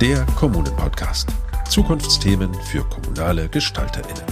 der Kommunen-Podcast. Zukunftsthemen für kommunale GestalterInnen.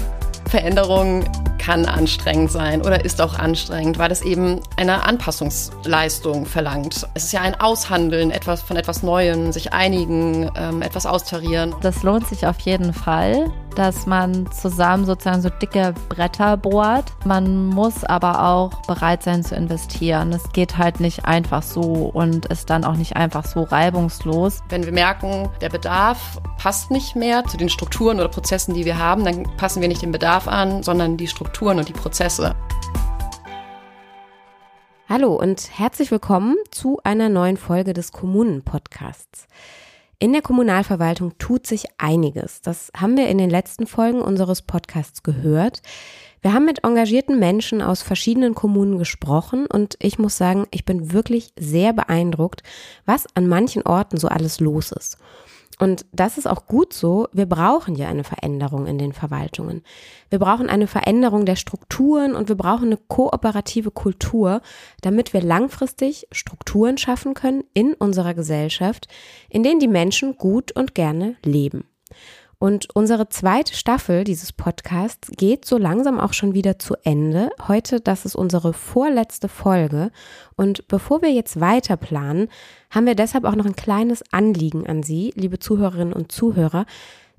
Veränderung kann anstrengend sein oder ist auch anstrengend, weil es eben eine Anpassungsleistung verlangt. Es ist ja ein Aushandeln etwas von etwas Neuem, sich einigen, ähm, etwas austarieren. Das lohnt sich auf jeden Fall dass man zusammen sozusagen so dicke Bretter bohrt. Man muss aber auch bereit sein zu investieren. Es geht halt nicht einfach so und ist dann auch nicht einfach so reibungslos. Wenn wir merken, der Bedarf passt nicht mehr zu den Strukturen oder Prozessen, die wir haben, dann passen wir nicht den Bedarf an, sondern die Strukturen und die Prozesse. Hallo und herzlich willkommen zu einer neuen Folge des Kommunen-Podcasts. In der Kommunalverwaltung tut sich einiges. Das haben wir in den letzten Folgen unseres Podcasts gehört. Wir haben mit engagierten Menschen aus verschiedenen Kommunen gesprochen und ich muss sagen, ich bin wirklich sehr beeindruckt, was an manchen Orten so alles los ist. Und das ist auch gut so. Wir brauchen ja eine Veränderung in den Verwaltungen. Wir brauchen eine Veränderung der Strukturen und wir brauchen eine kooperative Kultur, damit wir langfristig Strukturen schaffen können in unserer Gesellschaft, in denen die Menschen gut und gerne leben. Und unsere zweite Staffel dieses Podcasts geht so langsam auch schon wieder zu Ende. Heute, das ist unsere vorletzte Folge. Und bevor wir jetzt weiter planen, haben wir deshalb auch noch ein kleines Anliegen an Sie, liebe Zuhörerinnen und Zuhörer.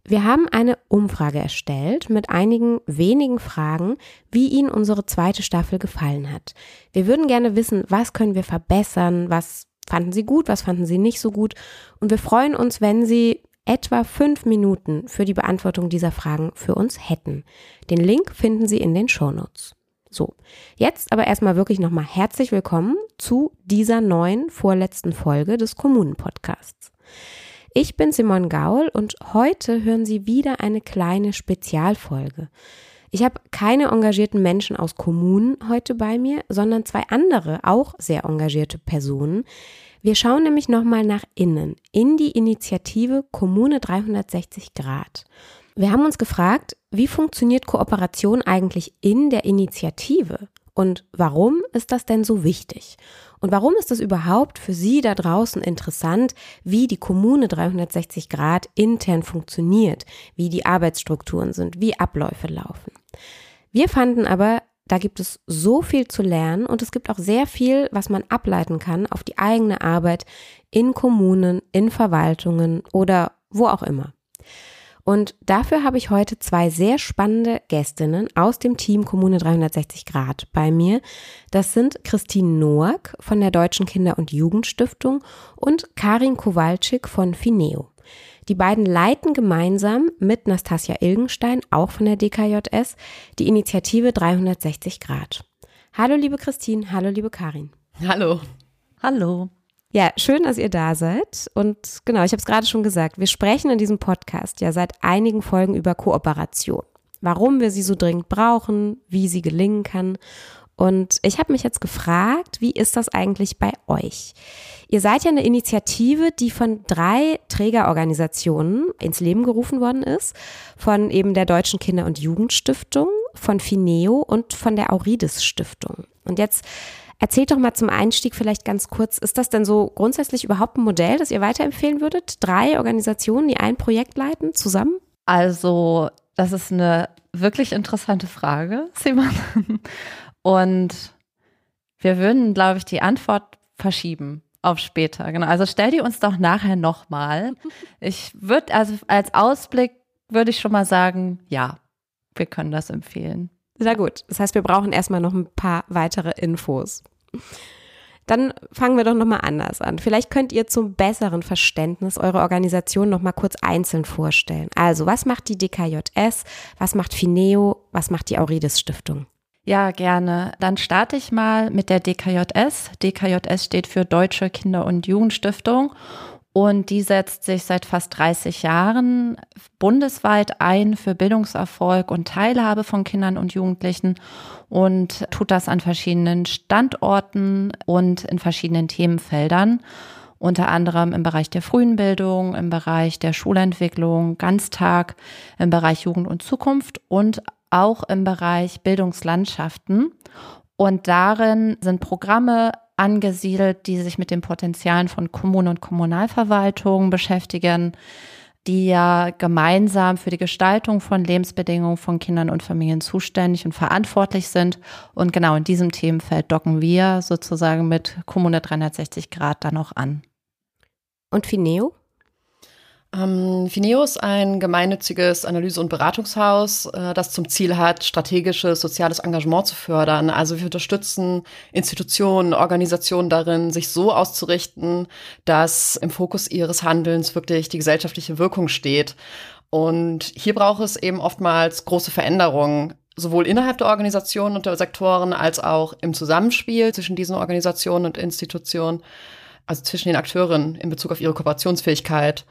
Wir haben eine Umfrage erstellt mit einigen wenigen Fragen, wie Ihnen unsere zweite Staffel gefallen hat. Wir würden gerne wissen, was können wir verbessern, was fanden Sie gut, was fanden Sie nicht so gut. Und wir freuen uns, wenn Sie etwa fünf Minuten für die Beantwortung dieser Fragen für uns hätten. Den Link finden Sie in den Shownotes. So, jetzt aber erstmal wirklich nochmal herzlich willkommen zu dieser neuen vorletzten Folge des Kommunen-Podcasts. Ich bin Simon Gaul und heute hören Sie wieder eine kleine Spezialfolge. Ich habe keine engagierten Menschen aus Kommunen heute bei mir, sondern zwei andere, auch sehr engagierte Personen, wir schauen nämlich nochmal nach innen, in die Initiative Kommune 360 Grad. Wir haben uns gefragt, wie funktioniert Kooperation eigentlich in der Initiative? Und warum ist das denn so wichtig? Und warum ist es überhaupt für Sie da draußen interessant, wie die Kommune 360 Grad intern funktioniert, wie die Arbeitsstrukturen sind, wie Abläufe laufen? Wir fanden aber, da gibt es so viel zu lernen und es gibt auch sehr viel, was man ableiten kann auf die eigene Arbeit in Kommunen, in Verwaltungen oder wo auch immer. Und dafür habe ich heute zwei sehr spannende Gästinnen aus dem Team Kommune 360 Grad bei mir. Das sind Christine Noack von der Deutschen Kinder- und Jugendstiftung und Karin Kowalczyk von Fineo. Die beiden leiten gemeinsam mit Nastasia Ilgenstein, auch von der DKJS, die Initiative 360 Grad. Hallo liebe Christine, hallo liebe Karin. Hallo. Hallo. Ja, schön, dass ihr da seid. Und genau, ich habe es gerade schon gesagt, wir sprechen in diesem Podcast ja seit einigen Folgen über Kooperation. Warum wir sie so dringend brauchen, wie sie gelingen kann. Und ich habe mich jetzt gefragt, wie ist das eigentlich bei euch? Ihr seid ja eine Initiative, die von drei Trägerorganisationen ins Leben gerufen worden ist. Von eben der Deutschen Kinder- und Jugendstiftung, von Fineo und von der Aurides Stiftung. Und jetzt Erzählt doch mal zum Einstieg vielleicht ganz kurz, ist das denn so grundsätzlich überhaupt ein Modell, das ihr weiterempfehlen würdet? Drei Organisationen, die ein Projekt leiten, zusammen? Also, das ist eine wirklich interessante Frage, Simon. Und wir würden, glaube ich, die Antwort verschieben auf später. Genau. Also stell die uns doch nachher nochmal. Ich würde, also als Ausblick würde ich schon mal sagen, ja, wir können das empfehlen. Sehr gut. Das heißt, wir brauchen erstmal noch ein paar weitere Infos. Dann fangen wir doch nochmal anders an. Vielleicht könnt ihr zum besseren Verständnis eure Organisation nochmal kurz einzeln vorstellen. Also, was macht die DKJS? Was macht Fineo? Was macht die Aurides Stiftung? Ja, gerne. Dann starte ich mal mit der DKJS. DKJS steht für Deutsche Kinder- und Jugendstiftung und die setzt sich seit fast 30 Jahren bundesweit ein für Bildungserfolg und Teilhabe von Kindern und Jugendlichen und tut das an verschiedenen Standorten und in verschiedenen Themenfeldern unter anderem im Bereich der frühen Bildung, im Bereich der Schulentwicklung, Ganztag, im Bereich Jugend und Zukunft und auch im Bereich Bildungslandschaften. Und darin sind Programme angesiedelt, die sich mit den Potenzialen von Kommunen und Kommunalverwaltungen beschäftigen, die ja gemeinsam für die Gestaltung von Lebensbedingungen von Kindern und Familien zuständig und verantwortlich sind. Und genau in diesem Themenfeld docken wir sozusagen mit Kommune 360 Grad dann auch an. Und Fineo? Ähm, Fineo ist ein gemeinnütziges Analyse- und Beratungshaus, äh, das zum Ziel hat, strategisches soziales Engagement zu fördern. Also wir unterstützen Institutionen, Organisationen darin, sich so auszurichten, dass im Fokus ihres Handelns wirklich die gesellschaftliche Wirkung steht. Und hier braucht es eben oftmals große Veränderungen, sowohl innerhalb der Organisationen und der Sektoren als auch im Zusammenspiel zwischen diesen Organisationen und Institutionen, also zwischen den Akteuren in Bezug auf ihre Kooperationsfähigkeit.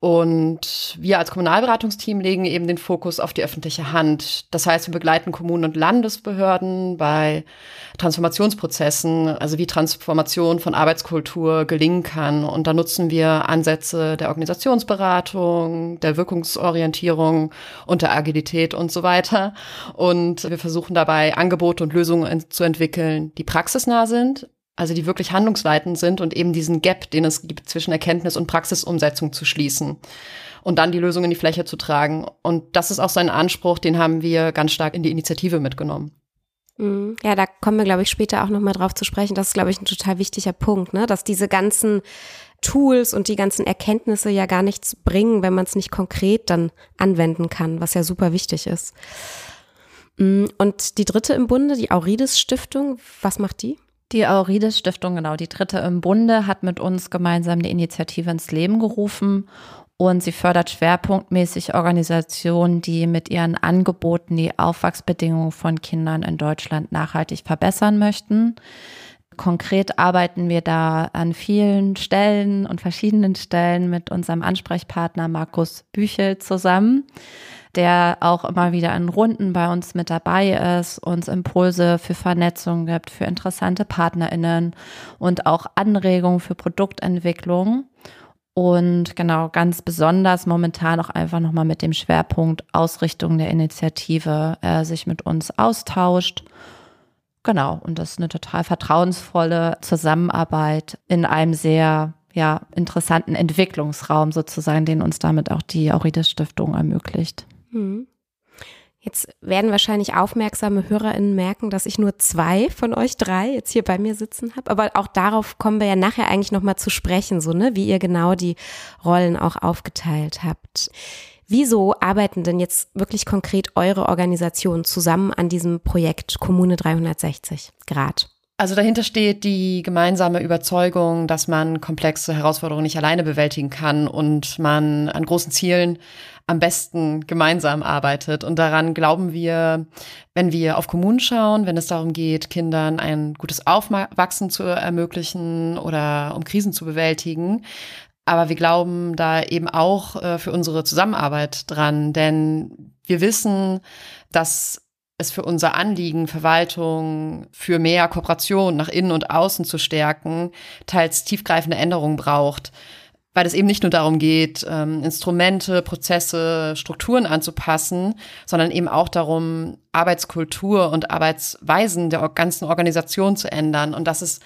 Und wir als Kommunalberatungsteam legen eben den Fokus auf die öffentliche Hand. Das heißt, wir begleiten Kommunen und Landesbehörden bei Transformationsprozessen, also wie Transformation von Arbeitskultur gelingen kann. Und da nutzen wir Ansätze der Organisationsberatung, der Wirkungsorientierung und der Agilität und so weiter. Und wir versuchen dabei Angebote und Lösungen zu entwickeln, die praxisnah sind, also die wirklich handlungsleitend sind und eben diesen Gap, den es gibt zwischen Erkenntnis und Praxisumsetzung zu schließen und dann die Lösung in die Fläche zu tragen. Und das ist auch sein Anspruch, den haben wir ganz stark in die Initiative mitgenommen. Mhm. Ja, da kommen wir, glaube ich, später auch nochmal drauf zu sprechen. Das ist, glaube ich, ein total wichtiger Punkt, ne? dass diese ganzen Tools und die ganzen Erkenntnisse ja gar nichts bringen, wenn man es nicht konkret dann anwenden kann, was ja super wichtig ist. Mhm. Und die dritte im Bunde, die Aurides Stiftung, was macht die? Die Aurides Stiftung, genau, die dritte im Bunde, hat mit uns gemeinsam eine Initiative ins Leben gerufen und sie fördert schwerpunktmäßig Organisationen, die mit ihren Angeboten die Aufwachsbedingungen von Kindern in Deutschland nachhaltig verbessern möchten. Konkret arbeiten wir da an vielen Stellen und verschiedenen Stellen mit unserem Ansprechpartner Markus Büchel zusammen der auch immer wieder in Runden bei uns mit dabei ist, uns Impulse für Vernetzung gibt, für interessante PartnerInnen und auch Anregungen für Produktentwicklung. Und genau, ganz besonders momentan auch einfach nochmal mit dem Schwerpunkt Ausrichtung der Initiative äh, sich mit uns austauscht. Genau, und das ist eine total vertrauensvolle Zusammenarbeit in einem sehr ja, interessanten Entwicklungsraum sozusagen, den uns damit auch die Aurides Stiftung ermöglicht. Hm. Jetzt werden wahrscheinlich aufmerksame HörerInnen merken, dass ich nur zwei von euch drei jetzt hier bei mir sitzen habe. Aber auch darauf kommen wir ja nachher eigentlich nochmal zu sprechen, so, ne, wie ihr genau die Rollen auch aufgeteilt habt. Wieso arbeiten denn jetzt wirklich konkret eure Organisationen zusammen an diesem Projekt Kommune 360 Grad? Also dahinter steht die gemeinsame Überzeugung, dass man komplexe Herausforderungen nicht alleine bewältigen kann und man an großen Zielen am besten gemeinsam arbeitet. Und daran glauben wir, wenn wir auf Kommunen schauen, wenn es darum geht, Kindern ein gutes Aufwachsen zu ermöglichen oder um Krisen zu bewältigen. Aber wir glauben da eben auch äh, für unsere Zusammenarbeit dran, denn wir wissen, dass es für unser Anliegen, Verwaltung für mehr Kooperation nach innen und außen zu stärken, teils tiefgreifende Änderungen braucht. Weil es eben nicht nur darum geht, ähm, Instrumente, Prozesse, Strukturen anzupassen, sondern eben auch darum, Arbeitskultur und Arbeitsweisen der ganzen Organisation zu ändern. Und das ist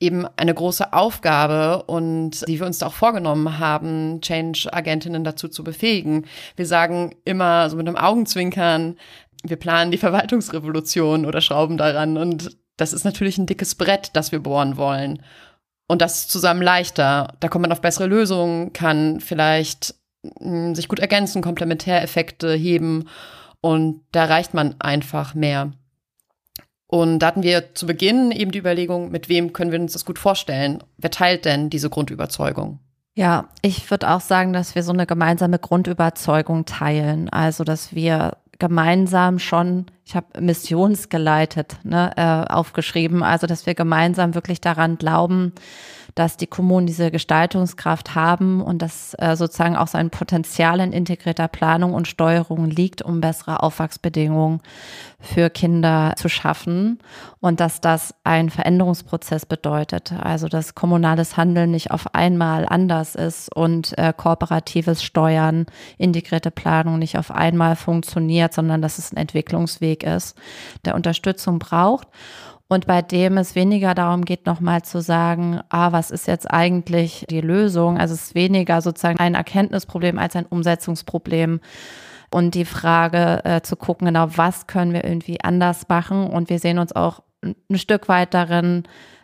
eben eine große Aufgabe und die wir uns da auch vorgenommen haben, Change-Agentinnen dazu zu befähigen. Wir sagen immer so mit einem Augenzwinkern, wir planen die Verwaltungsrevolution oder schrauben daran. Und das ist natürlich ein dickes Brett, das wir bohren wollen. Und das ist zusammen leichter. Da kommt man auf bessere Lösungen, kann vielleicht mh, hm, sich gut ergänzen, Komplementäreffekte heben und da erreicht man einfach mehr. Und da hatten wir zu Beginn eben die Überlegung, mit wem können wir uns das gut vorstellen? Wer teilt denn diese Grundüberzeugung? Ja, ich würde auch sagen, dass wir so eine gemeinsame Grundüberzeugung teilen. Also, dass wir gemeinsam schon, ich habe missionsgeleitet ne, äh, aufgeschrieben, also dass wir gemeinsam wirklich daran glauben, dass die Kommunen diese Gestaltungskraft haben und dass äh, sozusagen auch sein Potenzial in integrierter Planung und Steuerung liegt, um bessere Aufwachsbedingungen für Kinder zu schaffen und dass das ein Veränderungsprozess bedeutet. Also dass kommunales Handeln nicht auf einmal anders ist und äh, kooperatives Steuern, integrierte Planung nicht auf einmal funktioniert, sondern dass es ein Entwicklungsweg ist, der Unterstützung braucht. Und bei dem es weniger darum geht, nochmal zu sagen, ah, was ist jetzt eigentlich die Lösung? Also es ist weniger sozusagen ein Erkenntnisproblem als ein Umsetzungsproblem. Und die Frage äh, zu gucken, genau, was können wir irgendwie anders machen? Und wir sehen uns auch ein Stück weit darin,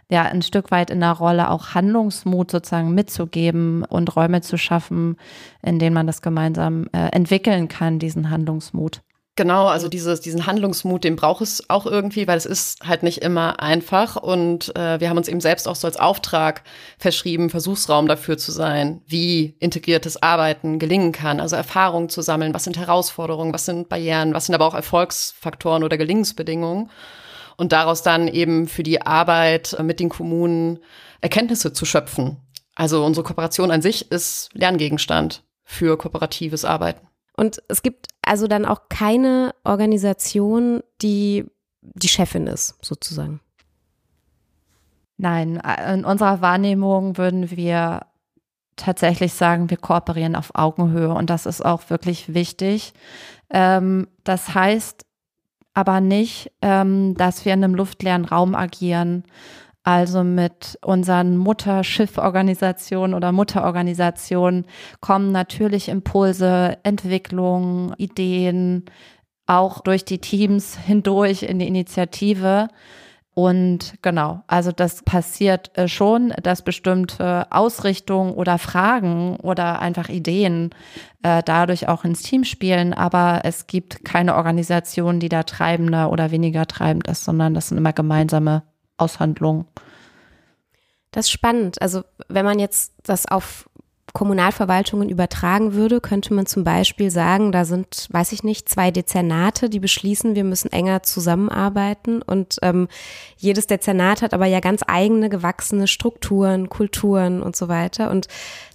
ja, ein Stück weit in der Rolle auch Handlungsmut sozusagen mitzugeben und Räume zu schaffen, in denen man das gemeinsam äh, entwickeln kann, diesen Handlungsmut. Genau, also dieses, diesen Handlungsmut, den braucht es auch irgendwie, weil es ist halt nicht immer einfach. Und äh, wir haben uns eben selbst auch so als Auftrag verschrieben, Versuchsraum dafür zu sein, wie integriertes Arbeiten gelingen kann. Also Erfahrungen zu sammeln, was sind Herausforderungen, was sind Barrieren, was sind aber auch Erfolgsfaktoren oder Gelingensbedingungen. Und daraus dann eben für die Arbeit mit den Kommunen Erkenntnisse zu schöpfen. Also unsere Kooperation an sich ist Lerngegenstand für kooperatives Arbeiten. Und es gibt also dann auch keine Organisation, die die Chefin ist, sozusagen. Nein, in unserer Wahrnehmung würden wir tatsächlich sagen, wir kooperieren auf Augenhöhe und das ist auch wirklich wichtig. Ähm, das heißt aber nicht, ähm, dass wir in einem luftleeren Raum agieren also mit unseren Mutterschifforganisationen oder Mutterorganisationen kommen natürlich Impulse, Entwicklungen, Ideen, auch durch die Teams hindurch in die Initiative. Und genau, also das passiert äh, schon, dass bestimmte Ausrichtungen oder Fragen oder einfach Ideen äh, dadurch auch ins Team spielen. Aber es gibt keine Organisation, die da treibender oder weniger treibend ist, sondern das sind immer gemeinsame Aushandlung. Das ist spannend. Also wenn man jetzt das auf Kommunalverwaltungen übertragen würde, könnte man zum Beispiel sagen, da sind, weiß ich nicht, zwei Dezernate, die beschließen, wir müssen enger zusammenarbeiten. Und ähm, jedes Dezernat hat aber ja ganz eigene gewachsene Strukturen, Kulturen und so weiter. Und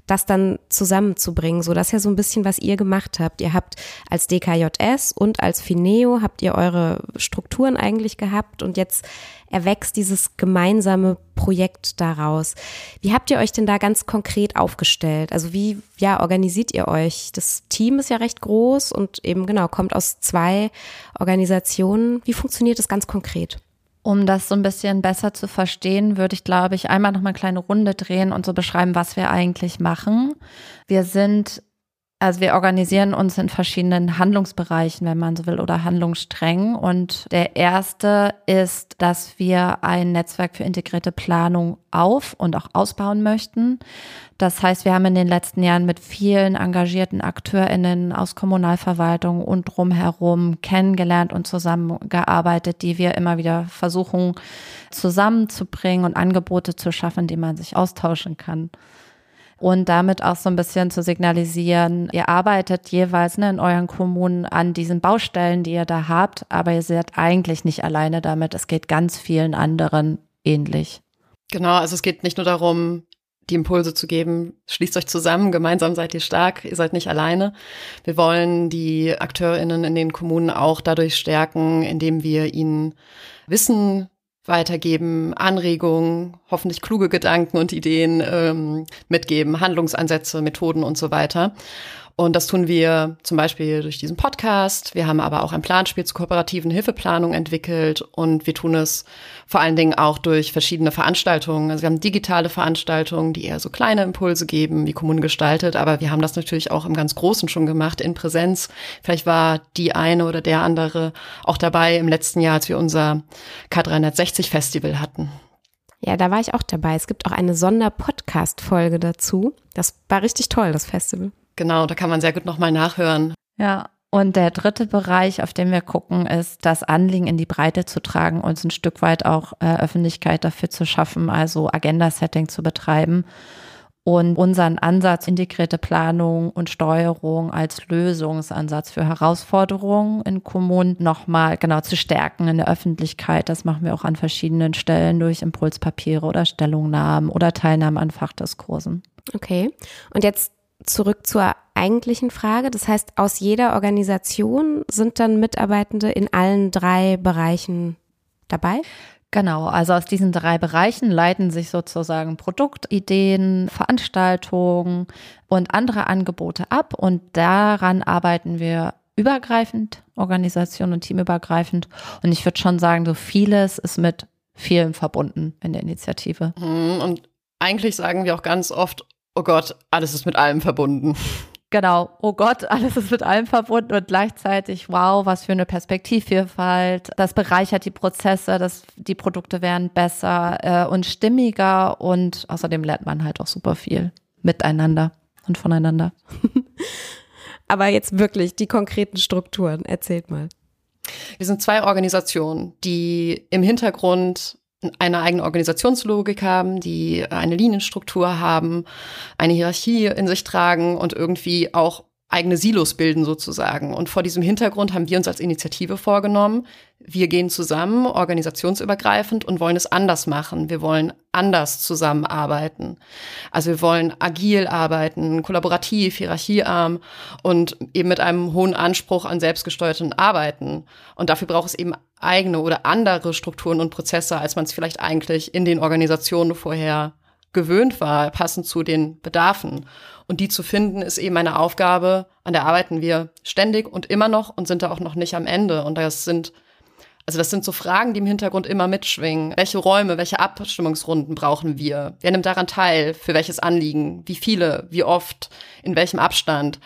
das dann zusammenzubringen. So, das ja so ein bisschen, was ihr gemacht habt. Ihr habt als DKJS und als Fineo habt ihr eure Strukturen eigentlich gehabt und jetzt erwächst dieses gemeinsame Projekt daraus. Wie habt ihr euch denn da ganz konkret aufgestellt? Also wie, ja, organisiert ihr euch? Das Team ist ja recht groß und eben genau, kommt aus zwei Organisationen. Wie funktioniert das ganz konkret? Um das so ein bisschen besser zu verstehen, würde ich, glaube ich, einmal noch mal eine kleine Runde drehen und so beschreiben, was wir eigentlich machen. Wir sind also wir organisieren uns in verschiedenen Handlungsbereichen, wenn man so will, oder Handlungssträngen. Und der erste ist, dass wir ein Netzwerk für integrierte Planung auf und auch ausbauen möchten. Das heißt, wir haben in den letzten Jahren mit vielen engagierten AkteurInnen aus Kommunalverwaltung und drumherum kennengelernt und zusammengearbeitet, die wir immer wieder versuchen zusammenzubringen und Angebote zu schaffen, die man sich austauschen kann und damit auch so ein bisschen zu signalisieren, ihr arbeitet jeweils ne, in euren Kommunen an diesen Baustellen, die ihr da habt, aber ihr seid eigentlich nicht alleine damit. Es geht ganz vielen anderen ähnlich. Genau, also es geht nicht nur darum, die Impulse zu geben, schließt euch zusammen, gemeinsam seid ihr stark, ihr seid nicht alleine. Wir wollen die AkteurInnen in den Kommunen auch dadurch stärken, indem wir ihnen Wissen weitergeben, Anregungen, hoffentlich kluge Gedanken und Ideen ähm, mitgeben, Handlungsansätze, Methoden und so weiter. Und das tun wir zum Beispiel durch diesen Podcast. Wir haben aber auch ein Planspiel zur kooperativen Hilfeplanung entwickelt und wir tun es vor allen Dingen auch durch verschiedene Veranstaltungen. Also wir haben digitale Veranstaltungen, die eher so kleine Impulse geben, wie Kommunen gestaltet, aber wir haben das natürlich auch im ganz Großen schon gemacht, in Präsenz. Vielleicht war die eine oder der andere auch dabei im letzten Jahr, als wir unser K360 Festival hatten. Ja, da war ich auch dabei. Es gibt auch eine Sonderpodcast-Folge dazu. Das war richtig toll, das Festival. Genau, da kann man sehr gut nochmal nachhören. Ja, und der dritte Bereich, auf den wir gucken, ist, das Anliegen in die Breite zu tragen, uns ein Stück weit auch äh, Öffentlichkeit dafür zu schaffen, also Agenda-Setting zu betreiben und unseren Ansatz integrierte Planung und Steuerung als Lösungsansatz für Herausforderungen in Kommunen nochmal genau zu stärken in der Öffentlichkeit. Das machen wir auch an verschiedenen Stellen durch Impulspapiere oder Stellungnahmen oder Teilnahme an Fachdiskursen. Okay. Und jetzt zurück zur eigentlichen Frage. Das heißt, aus jeder Organisation sind dann Mitarbeitende in allen drei Bereichen dabei? Genau, also aus diesen drei Bereichen leiten sich sozusagen Produktideen, Veranstaltungen und andere Angebote ab und daran arbeiten wir übergreifend, Organisation und teamübergreifend. Und ich würde schon sagen, so vieles ist mit vielen verbunden in der Initiative. Mhm, und eigentlich sagen wir auch ganz oft, oh Gott, alles ist mit allem verbunden. Genau, oh Gott, alles ist mit allem verbunden und gleichzeitig, wow, was für eine Perspektivvielfalt. Das bereichert die Prozesse, das, die Produkte werden besser äh, und stimmiger und außerdem lernt man halt auch super viel miteinander und voneinander. Aber jetzt wirklich die konkreten Strukturen, erzählt mal. Wir sind zwei Organisationen, die im Hintergrund eine eigene Organisationslogik haben, die eine Linienstruktur haben, eine Hierarchie in sich tragen und irgendwie auch eigene Silos bilden sozusagen. Und vor diesem Hintergrund haben wir uns als Initiative vorgenommen, wir gehen zusammen, organisationsübergreifend und wollen es anders machen. Wir wollen anders zusammenarbeiten. Also wir wollen agil arbeiten, kollaborativ, hierarchiearm und eben mit einem hohen Anspruch an selbstgesteuerten Arbeiten. Und dafür braucht es eben eigene oder andere Strukturen und Prozesse, als man es vielleicht eigentlich in den Organisationen vorher gewöhnt war, passend zu den Bedarfen. Und die zu finden, ist eben eine Aufgabe, an der arbeiten wir ständig und immer noch und sind da auch noch nicht am Ende. Und das sind, also das sind so Fragen, die im Hintergrund immer mitschwingen. Welche Räume, welche Abstimmungsrunden brauchen wir? Wer nimmt daran teil? Für welches Anliegen? Wie viele? Wie oft? In welchem Abstand?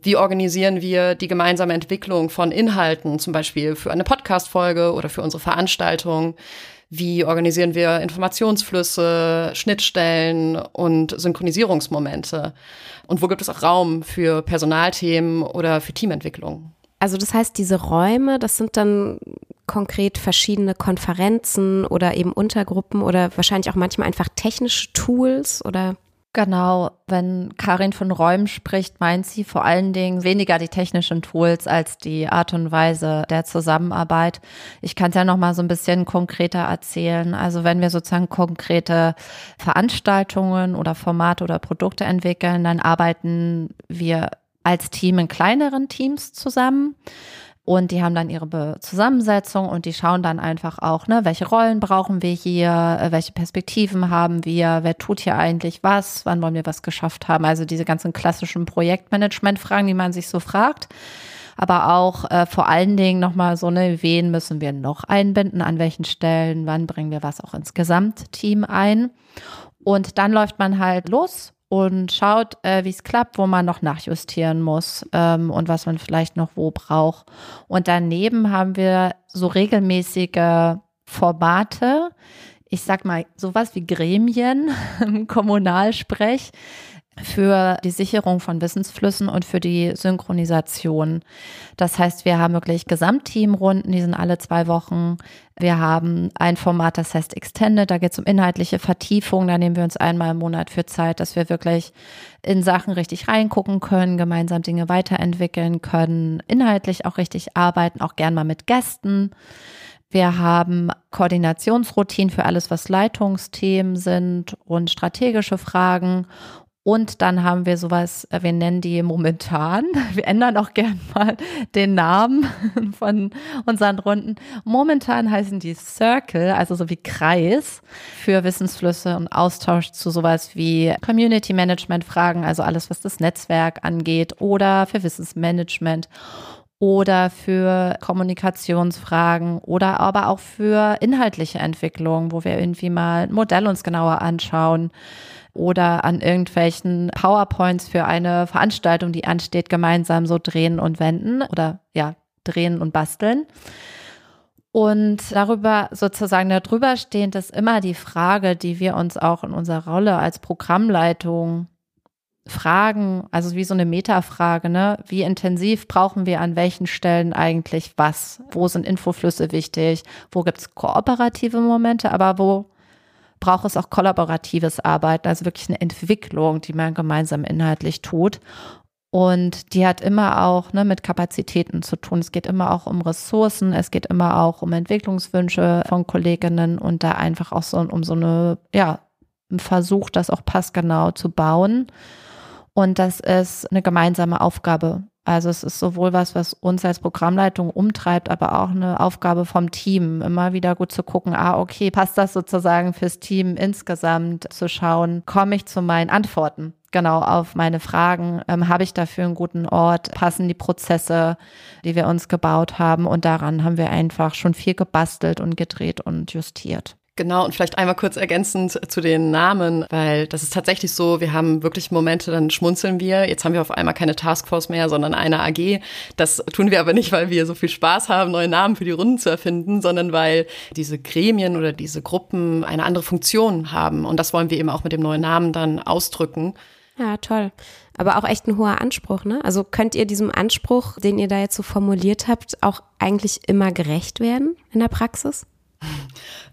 Wie organisieren wir die gemeinsame Entwicklung von Inhalten, zum Beispiel für eine Podcast-Folge oder für unsere Veranstaltung? Wie organisieren wir Informationsflüsse, Schnittstellen und Synchronisierungsmomente? Und wo gibt es auch Raum für Personalthemen oder für Teamentwicklung? Also das heißt, diese Räume, das sind dann konkret verschiedene Konferenzen oder eben Untergruppen oder wahrscheinlich auch manchmal einfach technische Tools oder Genau, wenn Karin von Räumen spricht, meint sie vor allen Dingen weniger die technischen Tools als die Art und Weise der Zusammenarbeit. Ich kann es ja noch mal so ein bisschen konkreter erzählen. Also wenn wir sozusagen konkrete Veranstaltungen oder Formate oder Produkte entwickeln, dann arbeiten wir als Team in kleineren Teams zusammen. Und die haben dann ihre Zusammensetzung und die schauen dann einfach auch, ne, welche Rollen brauchen wir hier, äh, welche Perspektiven haben wir, wer tut hier eigentlich was, wann wollen wir was geschafft haben. Also diese ganzen klassischen Projektmanagement-Fragen, die man sich so fragt. Aber auch äh, vor allen Dingen nochmal so, ne, wen müssen wir noch einbinden, an welchen Stellen, wann bringen wir was auch ins Gesamtteam ein. Und dann läuft man halt los und schaut, äh, wie es klappt, wo man noch nachjustieren muss ähm, und was man vielleicht noch wo braucht. Und daneben haben wir so regelmäßige Formate, ich sag mal sowas wie Gremien im Kommunalsprech, für die Sicherung von Wissensflüssen und für die Synchronisation. Das heißt, wir haben wirklich Gesamtteamrunden, die sind alle zwei Wochen. Wir haben ein Format, das heißt Extended, da geht es um inhaltliche Vertiefung. Da nehmen wir uns einmal im Monat für Zeit, dass wir wirklich in Sachen richtig reingucken können, gemeinsam Dinge weiterentwickeln können, inhaltlich auch richtig arbeiten, auch gern mal mit Gästen. Wir haben Koordinationsroutinen für alles, was Leitungsthemen sind und strategische Fragen. Und dann haben wir sowas, äh, wir nennen die momentan, wir ändern auch gern mal den Namen von unseren Runden. Momentan heißen die Circle, also so wie Kreis für Wissensflüsse und Austausch zu sowas wie Community Management Fragen, also alles, was das Netzwerk angeht oder für Wissensmanagement oder für Kommunikationsfragen oder aber auch für inhaltliche Entwicklung, wo wir irgendwie mal ein Modell uns genauer anschauen oder an irgendwelchen PowerPoints für eine Veranstaltung, die ansteht, gemeinsam so drehen und wenden oder ja, drehen und basteln. Und darüber sozusagen darüber stehend ist immer die Frage, die wir uns auch in unserer Rolle als Programmleitung fragen, also wie so eine Metafrage, ne? Wie intensiv brauchen wir an welchen Stellen eigentlich was? Wo sind Infoflüsse wichtig? Wo gibt es kooperative Momente, aber wo braucht es auch kollaboratives Arbeiten, also wirklich eine Entwicklung, die man gemeinsam inhaltlich tut. Und die hat immer auch ne, mit Kapazitäten zu tun. Es geht immer auch um Ressourcen, es geht immer auch um Entwicklungswünsche von Kolleginnen und da einfach auch so um so eine, ja, einen Versuch, das auch passgenau zu bauen. Und das ist eine gemeinsame Aufgabe. Also es ist sowohl was, was uns als Programmleitung umtreibt, aber auch eine Aufgabe vom Team, immer wieder gut zu gucken, ah, okay, passt das sozusagen fürs Team insgesamt zu schauen, komme ich zu meinen Antworten? Genau, auf meine Fragen, ähm, habe ich dafür einen guten Ort, passen die Prozesse, die wir uns gebaut haben und daran haben wir einfach schon viel gebastelt und gedreht und justiert. Genau, und vielleicht einmal kurz ergänzend zu den Namen, weil das ist tatsächlich so, wir haben wirklich Momente, dann schmunzeln wir. Jetzt haben wir auf einmal keine Taskforce mehr, sondern eine AG. Das tun wir aber nicht, weil wir so viel Spaß haben, neue Namen für die Runden zu erfinden, sondern weil diese Gremien oder diese Gruppen eine andere Funktion haben. Und das wollen wir eben auch mit dem neuen Namen dann ausdrücken. Ja, toll. Aber auch echt ein hoher Anspruch, ne? Also könnt ihr diesem Anspruch, den ihr da jetzt so formuliert habt, auch eigentlich immer gerecht werden in der Praxis?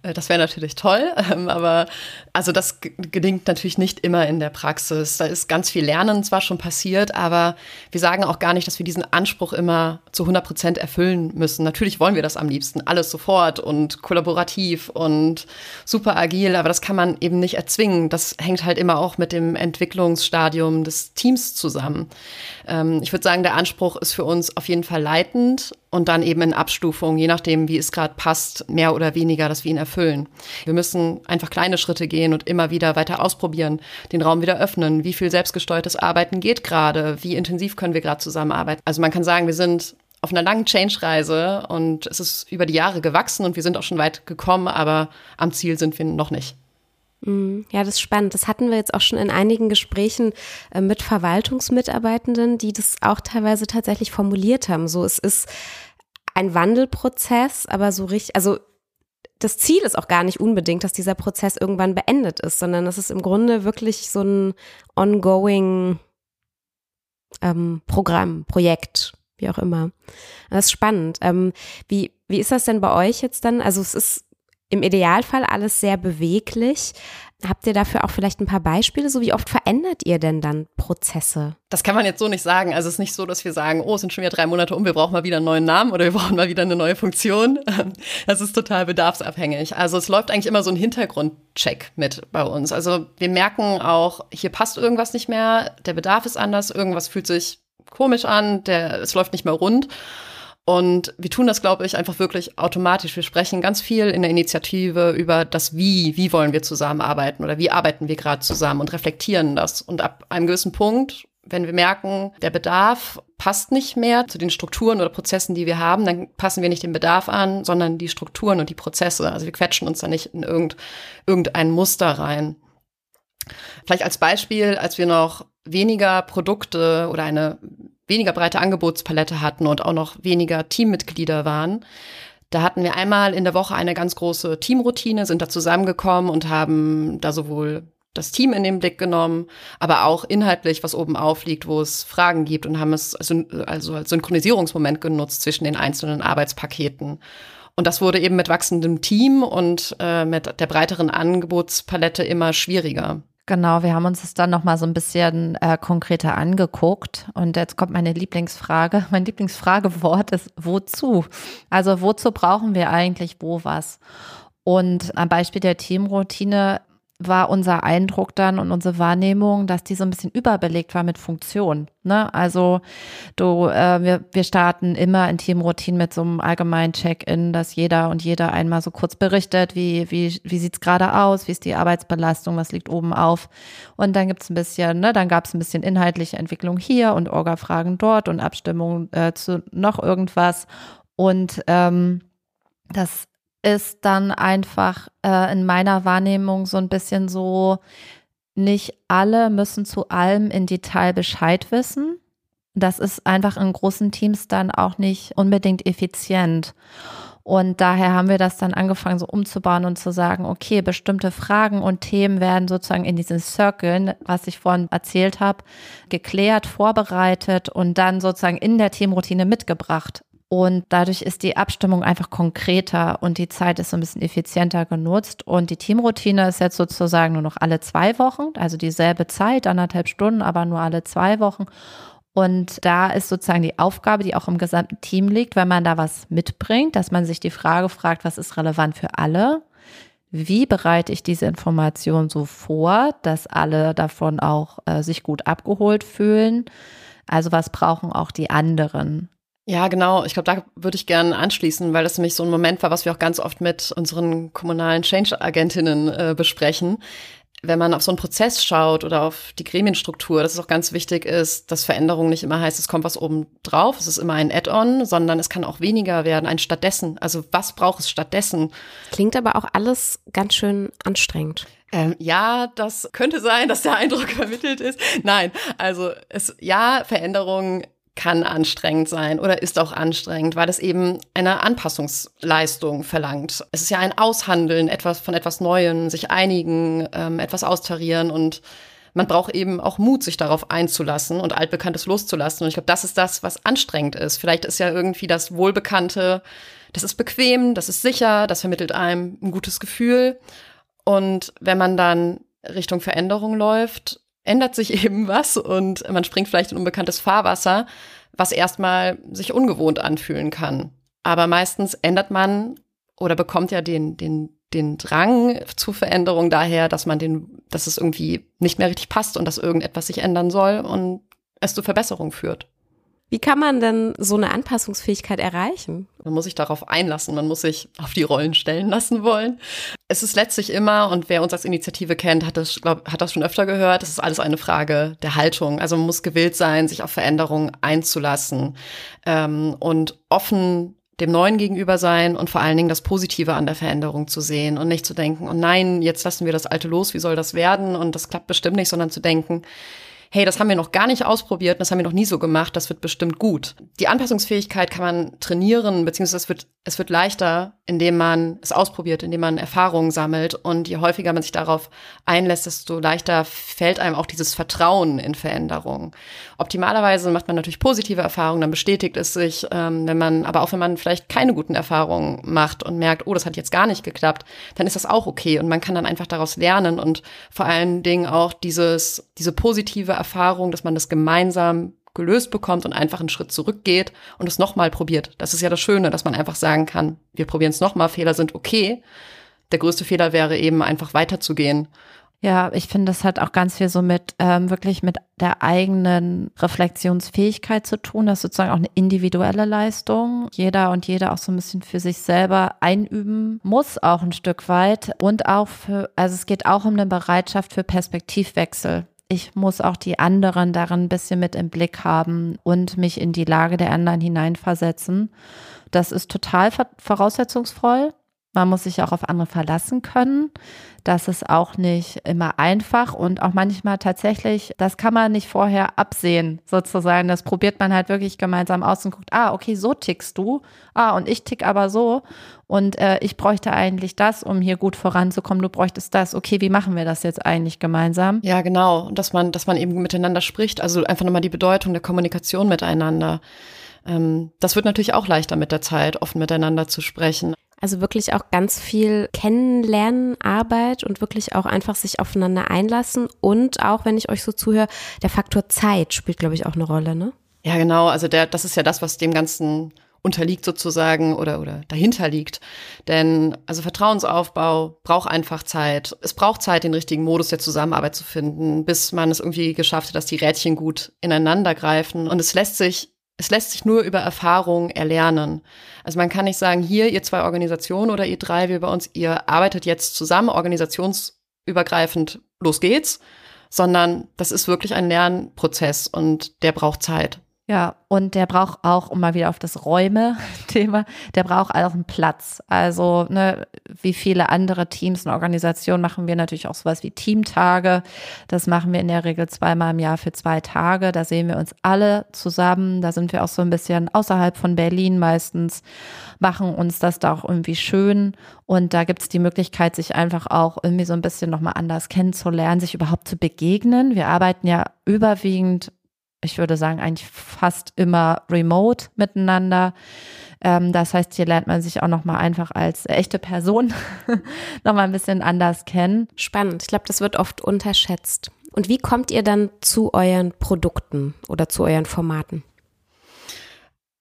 Äh, das wäre natürlich toll, ähm, aber also das gelingt natürlich nicht immer in der Praxis. Da ist ganz viel Lernen zwar schon passiert, aber wir sagen auch gar nicht, dass wir diesen Anspruch immer zu 100 Prozent erfüllen müssen. Natürlich wollen wir das am liebsten, alles sofort und kollaborativ und super agil, aber das kann man eben nicht erzwingen. Das hängt halt immer auch mit dem Entwicklungsstadium des Teams zusammen. Ähm, ich würde sagen, der Anspruch ist für uns auf jeden Fall leitend und dann eben in Abstufung, je nachdem, wie es gerade passt, mehr oder weniger, dass wir ihn erfüllen. Wir müssen einfach kleine Schritte gehen und immer wieder weiter ausprobieren, den Raum wieder öffnen. Wie viel selbstgesteuertes Arbeiten geht gerade? Wie intensiv können wir gerade zusammenarbeiten? Also man kann sagen, wir sind auf einer langen Change-Reise und es ist über die Jahre gewachsen und wir sind auch schon weit gekommen, aber am Ziel sind wir noch nicht. Mm, ja, das ist spannend. Das hatten wir jetzt auch schon in einigen Gesprächen äh, mit Verwaltungsmitarbeitenden, die das auch teilweise tatsächlich formuliert haben. So, es ist ein Wandelprozess, aber so richtig, also das Ziel ist auch gar nicht unbedingt, dass dieser Prozess irgendwann beendet ist, sondern es ist im Grunde wirklich so ein ongoing ähm, Programm, Projekt, wie auch immer. Das ist spannend. Ähm, wie, wie ist das denn bei euch jetzt dann? Also es ist im Idealfall alles sehr beweglich. Habt ihr dafür auch vielleicht ein paar Beispiele? So wie oft verändert ihr denn dann Prozesse? Das kann man jetzt so nicht sagen. Also es ist nicht so, dass wir sagen, oh, es sind schon wieder drei Monate um, wir brauchen mal wieder einen neuen Namen oder wir brauchen mal wieder eine neue Funktion. Das ist total bedarfsabhängig. Also es läuft eigentlich immer so ein Hintergrundcheck mit bei uns. Also wir merken auch, hier passt irgendwas nicht mehr, der Bedarf ist anders, irgendwas fühlt sich komisch an, der, es läuft nicht mehr rund. Und wir tun das, glaube ich, einfach wirklich automatisch. Wir sprechen ganz viel in der Initiative über das Wie, wie wollen wir zusammenarbeiten oder wie arbeiten wir gerade zusammen und reflektieren das. Und ab einem gewissen Punkt, wenn wir merken, der Bedarf passt nicht mehr zu den Strukturen oder Prozessen, die wir haben, dann passen wir nicht den Bedarf an, sondern die Strukturen und die Prozesse. Also wir quetschen uns da nicht in irgend, irgendein Muster rein. Vielleicht als Beispiel, als wir noch weniger Produkte oder eine weniger breite Angebotspalette hatten und auch noch weniger Teammitglieder waren. Da hatten wir einmal in der Woche eine ganz große Teamroutine, sind da zusammengekommen und haben da sowohl das Team in den Blick genommen, aber auch inhaltlich, was oben aufliegt, wo es Fragen gibt und haben es also, also als Synchronisierungsmoment genutzt zwischen den einzelnen Arbeitspaketen. Und das wurde eben mit wachsendem Team und äh, mit der breiteren Angebotspalette immer schwieriger. Genau, wir haben uns das dann nochmal so ein bisschen äh, konkreter angeguckt. Und jetzt kommt meine Lieblingsfrage. Mein Lieblingsfragewort ist wozu? Also wozu brauchen wir eigentlich wo was? Und am Beispiel der Teamroutine war unser Eindruck dann und unsere Wahrnehmung, dass die so ein bisschen überbelegt war mit Funktion. Ne? Also du, äh, wir, wir starten immer in Teamroutine mit so einem allgemeinen Check-in, dass jeder und jeder einmal so kurz berichtet, wie, wie, wie sieht's gerade aus, wie ist die Arbeitsbelastung, was liegt oben auf. Und dann gibt's ein bisschen, ne, dann gab's ein bisschen inhaltliche Entwicklung hier und Orga-Fragen dort und Abstimmung äh, zu noch irgendwas. Und ähm, das ist dann einfach äh, in meiner Wahrnehmung so ein bisschen so, nicht alle müssen zu allem in Detail Bescheid wissen. Das ist einfach in großen Teams dann auch nicht unbedingt effizient. Und daher haben wir das dann angefangen so umzubauen und zu sagen, okay, bestimmte Fragen und Themen werden sozusagen in diesen Cirkeln, was ich vorhin erzählt habe, geklärt, vorbereitet und dann sozusagen in der Teamroutine mitgebracht. Und dadurch ist die Abstimmung einfach konkreter und die Zeit ist so ein bisschen effizienter genutzt. Und die Teamroutine ist jetzt sozusagen nur noch alle zwei Wochen, also dieselbe Zeit, anderthalb Stunden, aber nur alle zwei Wochen. Und da ist sozusagen die Aufgabe, die auch im gesamten Team liegt, wenn man da was mitbringt, dass man sich die Frage fragt, was ist relevant für alle? Wie bereite ich diese Information so vor, dass alle davon auch äh, sich gut abgeholt fühlen? Also was brauchen auch die anderen? Ja, genau. Ich glaube, da würde ich gerne anschließen, weil das nämlich so ein Moment war, was wir auch ganz oft mit unseren kommunalen Change-Agentinnen äh, besprechen. wenn man auf so einen Prozess schaut oder auf die Gremienstruktur, dass es auch ganz wichtig ist, dass Veränderung nicht immer heißt, es kommt was oben drauf, es ist immer ein Add-on, sondern es kann auch weniger werden, ein stattdessen. Also was braucht es stattdessen? Klingt aber auch alles ganz schön anstrengend. Ähm, ja, das könnte sein, dass der Eindruck vermittelt ist. Nein, also es, ja, Veränderung kann anstrengend sein oder ist auch anstrengend, weil es eben eine Anpassungsleistung verlangt. Es ist ja ein Aushandeln etwas von etwas Neuem, sich einigen, ähm, etwas austarieren und man braucht eben auch Mut, sich darauf einzulassen und altbekanntes loszulassen. Und ich glaube, das ist das, was anstrengend ist. Vielleicht ist ja irgendwie das Wohlbekannte, das ist bequem, das ist sicher, das vermittelt einem ein gutes Gefühl. Und wenn man dann Richtung Veränderung läuft, ändert sich eben was und man springt vielleicht in unbekanntes Fahrwasser, was erstmal sich ungewohnt anfühlen kann. Aber meistens ändert man oder bekommt ja den, den, den Drang zu Veränderung daher, dass man den, dass es irgendwie nicht mehr richtig passt und dass irgendetwas sich ändern soll und es zu Verbesserung führt. Wie kann man denn so eine Anpassungsfähigkeit erreichen? Man muss sich darauf einlassen, man muss sich auf die Rollen stellen lassen wollen. Es ist letztlich immer, und wer uns als Initiative kennt, hat das, glaub, hat das schon öfter gehört, es ist alles eine Frage der Haltung. Also man muss gewillt sein, sich auf Veränderungen einzulassen ähm, und offen dem Neuen gegenüber sein und vor allen Dingen das Positive an der Veränderung zu sehen und nicht zu denken, oh nein, jetzt lassen wir das Alte los, wie soll das werden? Und das klappt bestimmt nicht, sondern zu denken, hey, das haben wir noch gar nicht ausprobiert, das haben wir noch nie so gemacht, das wird bestimmt gut. Die Anpassungsfähigkeit kann man trainieren, beziehungsweise es wird, es wird leichter, indem man es ausprobiert, indem man Erfahrungen sammelt. Und je häufiger man sich darauf einlässt, desto leichter fällt einem auch dieses Vertrauen in Veränderungen. Optimalerweise macht man natürlich positive Erfahrungen, dann bestätigt es sich, ähm, wenn man, aber auch wenn man vielleicht keine guten Erfahrungen macht und merkt, oh, das hat jetzt gar nicht geklappt, dann ist das auch okay. Und man kann dann einfach daraus lernen und vor allen Dingen auch dieses, diese positive Erfahrung, dass man das gemeinsam gelöst bekommt und einfach einen Schritt zurückgeht und es nochmal probiert. Das ist ja das Schöne, dass man einfach sagen kann, wir probieren es nochmal, Fehler sind okay. Der größte Fehler wäre eben einfach weiterzugehen. Ja, ich finde, das hat auch ganz viel so mit ähm, wirklich mit der eigenen Reflexionsfähigkeit zu tun. Das ist sozusagen auch eine individuelle Leistung. Jeder und jeder auch so ein bisschen für sich selber einüben muss, auch ein Stück weit. Und auch für, also es geht auch um eine Bereitschaft für Perspektivwechsel ich muss auch die anderen darin ein bisschen mit im Blick haben und mich in die Lage der anderen hineinversetzen. Das ist total voraussetzungsvoll. Man muss sich auch auf andere verlassen können. Das ist auch nicht immer einfach und auch manchmal tatsächlich, das kann man nicht vorher absehen, sozusagen. Das probiert man halt wirklich gemeinsam aus und guckt, ah, okay, so tickst du. Ah, und ich tick aber so. Und äh, ich bräuchte eigentlich das, um hier gut voranzukommen. Du bräuchtest das. Okay, wie machen wir das jetzt eigentlich gemeinsam? Ja, genau. Und dass man, dass man eben miteinander spricht. Also einfach nochmal die Bedeutung der Kommunikation miteinander ähm, das wird natürlich auch leichter mit der Zeit, offen miteinander zu sprechen. Also wirklich auch ganz viel Kennenlernen, Arbeit und wirklich auch einfach sich aufeinander einlassen. Und auch, wenn ich euch so zuhöre, der Faktor Zeit spielt, glaube ich, auch eine Rolle, ne? Ja, genau. Also der, das ist ja das, was dem Ganzen unterliegt sozusagen oder, oder dahinter liegt. Denn also Vertrauensaufbau braucht einfach Zeit. Es braucht Zeit, den richtigen Modus der Zusammenarbeit zu finden, bis man es irgendwie geschafft hat, dass die Rädchen gut ineinander greifen. Und es lässt sich es lässt sich nur über Erfahrung erlernen. Also man kann nicht sagen, hier, ihr zwei Organisationen oder ihr drei, wir bei uns, ihr arbeitet jetzt zusammen, organisationsübergreifend, los geht's, sondern das ist wirklich ein Lernprozess und der braucht Zeit. Ja, und der braucht auch, um mal wieder auf das Räume-Thema, der braucht auch einen Platz. Also, ne, wie viele andere Teams und Organisationen machen wir natürlich auch sowas wie Teamtage. Das machen wir in der Regel zweimal im Jahr für zwei Tage. Da sehen wir uns alle zusammen. Da sind wir auch so ein bisschen außerhalb von Berlin meistens, machen uns das da auch irgendwie schön. Und da gibt's die Möglichkeit, sich einfach auch irgendwie so ein bisschen nochmal anders kennenzulernen, sich überhaupt zu begegnen. Wir arbeiten ja überwiegend ich würde sagen, eigentlich fast immer remote miteinander. Ähm, das heißt, hier lernt man sich auch nochmal einfach als echte Person nochmal ein bisschen anders kennen. Spannend. Ich glaube, das wird oft unterschätzt. Und wie kommt ihr dann zu euren Produkten oder zu euren Formaten?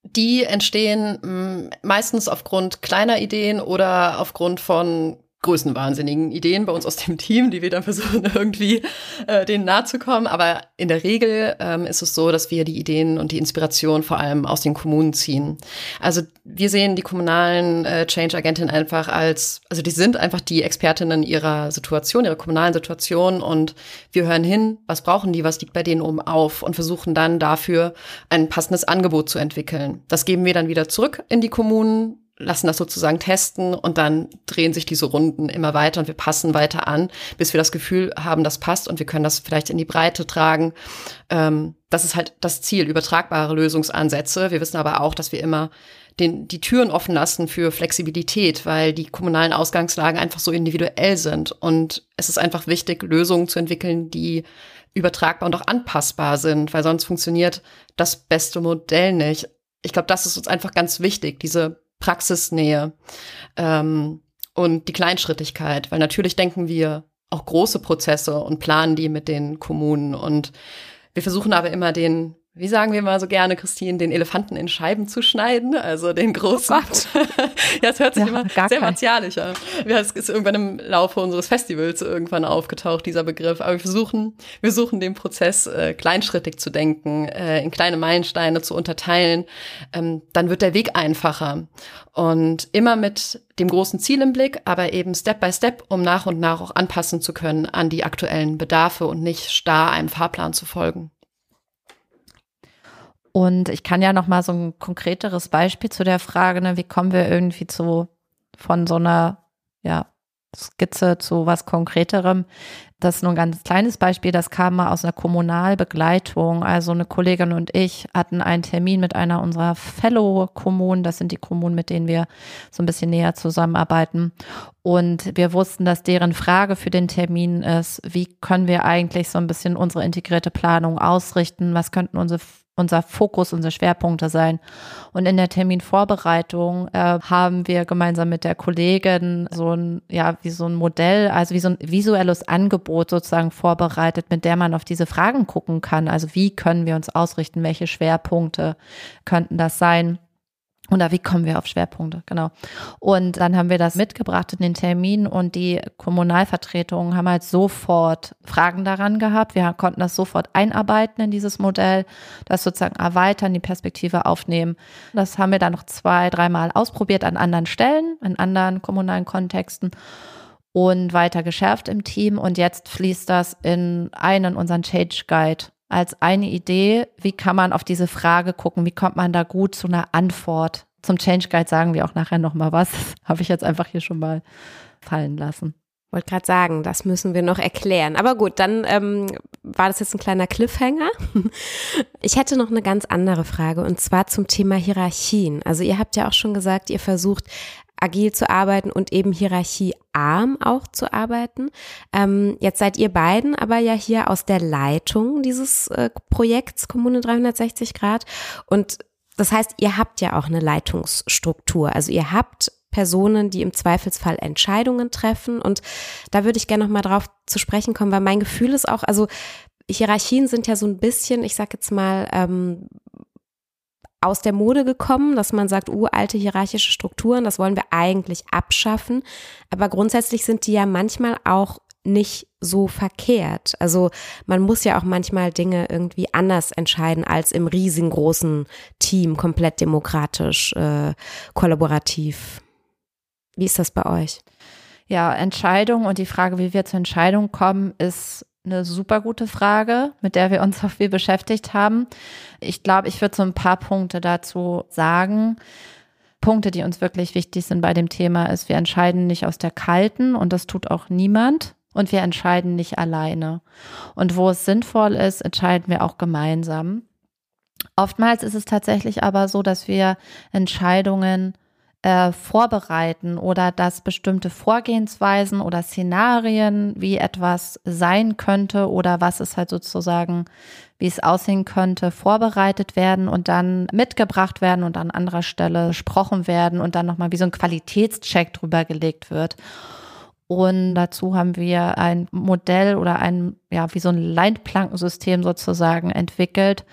Die entstehen mm, meistens aufgrund kleiner Ideen oder aufgrund von größenwahnsinnigen Ideen bei uns aus dem Team, die wir dann versuchen irgendwie äh, denen nahe zu kommen. Aber in der Regel ähm, ist es so, dass wir die Ideen und die Inspiration vor allem aus den Kommunen ziehen. Also wir sehen die kommunalen äh, Change-Agentinnen einfach als, also die sind einfach die Expertinnen ihrer Situation, ihrer kommunalen Situation und wir hören hin, was brauchen die, was liegt bei denen oben auf und versuchen dann dafür ein passendes Angebot zu entwickeln. Das geben wir dann wieder zurück in die Kommunen, lassen das sozusagen testen und dann drehen sich diese Runden immer weiter und wir passen weiter an, bis wir das Gefühl haben, das passt und wir können das vielleicht in die Breite tragen. Ähm, das ist halt das Ziel, übertragbare Lösungsansätze. Wir wissen aber auch, dass wir immer den, die Türen offen lassen für Flexibilität, weil die kommunalen Ausgangslagen einfach so individuell sind. Und es ist einfach wichtig, Lösungen zu entwickeln, die übertragbar und auch anpassbar sind, weil sonst funktioniert das beste Modell nicht. Ich glaube, das ist uns einfach ganz wichtig, diese Praxisnähe ähm, und die Kleinschrittigkeit, weil natürlich denken wir auch große Prozesse und planen die mit den Kommunen. Und wir versuchen aber immer den wie sagen wir mal so gerne, Christine, den Elefanten in Scheiben zu schneiden, also den großen. Oh ja, es hört sich ja, immer sehr kein. martialisch an. Ja, es ist irgendwann im Laufe unseres Festivals irgendwann aufgetaucht, dieser Begriff. Aber wir versuchen, wir suchen den Prozess äh, kleinschrittig zu denken, äh, in kleine Meilensteine zu unterteilen. Ähm, dann wird der Weg einfacher. Und immer mit dem großen Ziel im Blick, aber eben Step by Step, um nach und nach auch anpassen zu können an die aktuellen Bedarfe und nicht starr einem Fahrplan zu folgen. Und ich kann ja noch mal so ein konkreteres Beispiel zu der Frage, ne, wie kommen wir irgendwie zu von so einer ja, Skizze zu was Konkreterem. Das ist nur ein ganz kleines Beispiel, das kam mal aus einer Kommunalbegleitung. Also eine Kollegin und ich hatten einen Termin mit einer unserer Fellow-Kommunen. Das sind die Kommunen, mit denen wir so ein bisschen näher zusammenarbeiten. Und wir wussten, dass deren Frage für den Termin ist, wie können wir eigentlich so ein bisschen unsere integrierte Planung ausrichten? Was könnten unsere unser Fokus, unsere Schwerpunkte sein. Und in der Terminvorbereitung äh, haben wir gemeinsam mit der Kollegin so ein, ja, wie so ein Modell, also wie so ein visuelles Angebot sozusagen vorbereitet, mit der man auf diese Fragen gucken kann. Also wie können wir uns ausrichten? Welche Schwerpunkte könnten das sein? Oder wie kommen wir auf Schwerpunkte? Genau. Und dann haben wir das mitgebracht in den Termin und die Kommunalvertretungen haben halt sofort Fragen daran gehabt. Wir konnten das sofort einarbeiten in dieses Modell, das sozusagen erweitern, die Perspektive aufnehmen. Das haben wir dann noch zwei, dreimal ausprobiert an anderen Stellen, in anderen kommunalen Kontexten und weiter geschärft im Team. Und jetzt fließt das in einen unseren Change Guide als eine Idee, wie kann man auf diese Frage gucken, wie kommt man da gut zu einer Antwort. Zum Change Guide sagen wir auch nachher nochmal was. Habe ich jetzt einfach hier schon mal fallen lassen. Wollte gerade sagen, das müssen wir noch erklären. Aber gut, dann ähm, war das jetzt ein kleiner Cliffhanger. Ich hätte noch eine ganz andere Frage und zwar zum Thema Hierarchien. Also ihr habt ja auch schon gesagt, ihr versucht agil zu arbeiten und eben hierarchiearm auch zu arbeiten. Ähm, jetzt seid ihr beiden aber ja hier aus der Leitung dieses äh, Projekts Kommune 360 Grad und das heißt, ihr habt ja auch eine Leitungsstruktur. Also ihr habt Personen, die im Zweifelsfall Entscheidungen treffen. Und da würde ich gerne noch mal drauf zu sprechen kommen, weil mein Gefühl ist auch, also Hierarchien sind ja so ein bisschen, ich sag jetzt mal, ähm, aus der Mode gekommen, dass man sagt, uralte hierarchische Strukturen, das wollen wir eigentlich abschaffen. Aber grundsätzlich sind die ja manchmal auch nicht so verkehrt. Also man muss ja auch manchmal Dinge irgendwie anders entscheiden als im riesengroßen Team, komplett demokratisch, äh, kollaborativ. Wie ist das bei euch? Ja, Entscheidung und die Frage, wie wir zur Entscheidung kommen, ist eine super gute Frage, mit der wir uns auch viel beschäftigt haben. Ich glaube, ich würde so ein paar Punkte dazu sagen. Punkte, die uns wirklich wichtig sind bei dem Thema, ist, wir entscheiden nicht aus der kalten und das tut auch niemand. Und wir entscheiden nicht alleine. Und wo es sinnvoll ist, entscheiden wir auch gemeinsam. Oftmals ist es tatsächlich aber so, dass wir Entscheidungen äh, vorbereiten oder dass bestimmte Vorgehensweisen oder Szenarien, wie etwas sein könnte oder was es halt sozusagen, wie es aussehen könnte, vorbereitet werden und dann mitgebracht werden und an anderer Stelle besprochen werden und dann nochmal wie so ein Qualitätscheck drüber gelegt wird. Und dazu haben wir ein Modell oder ein, ja, wie so ein Leitplankensystem sozusagen entwickelt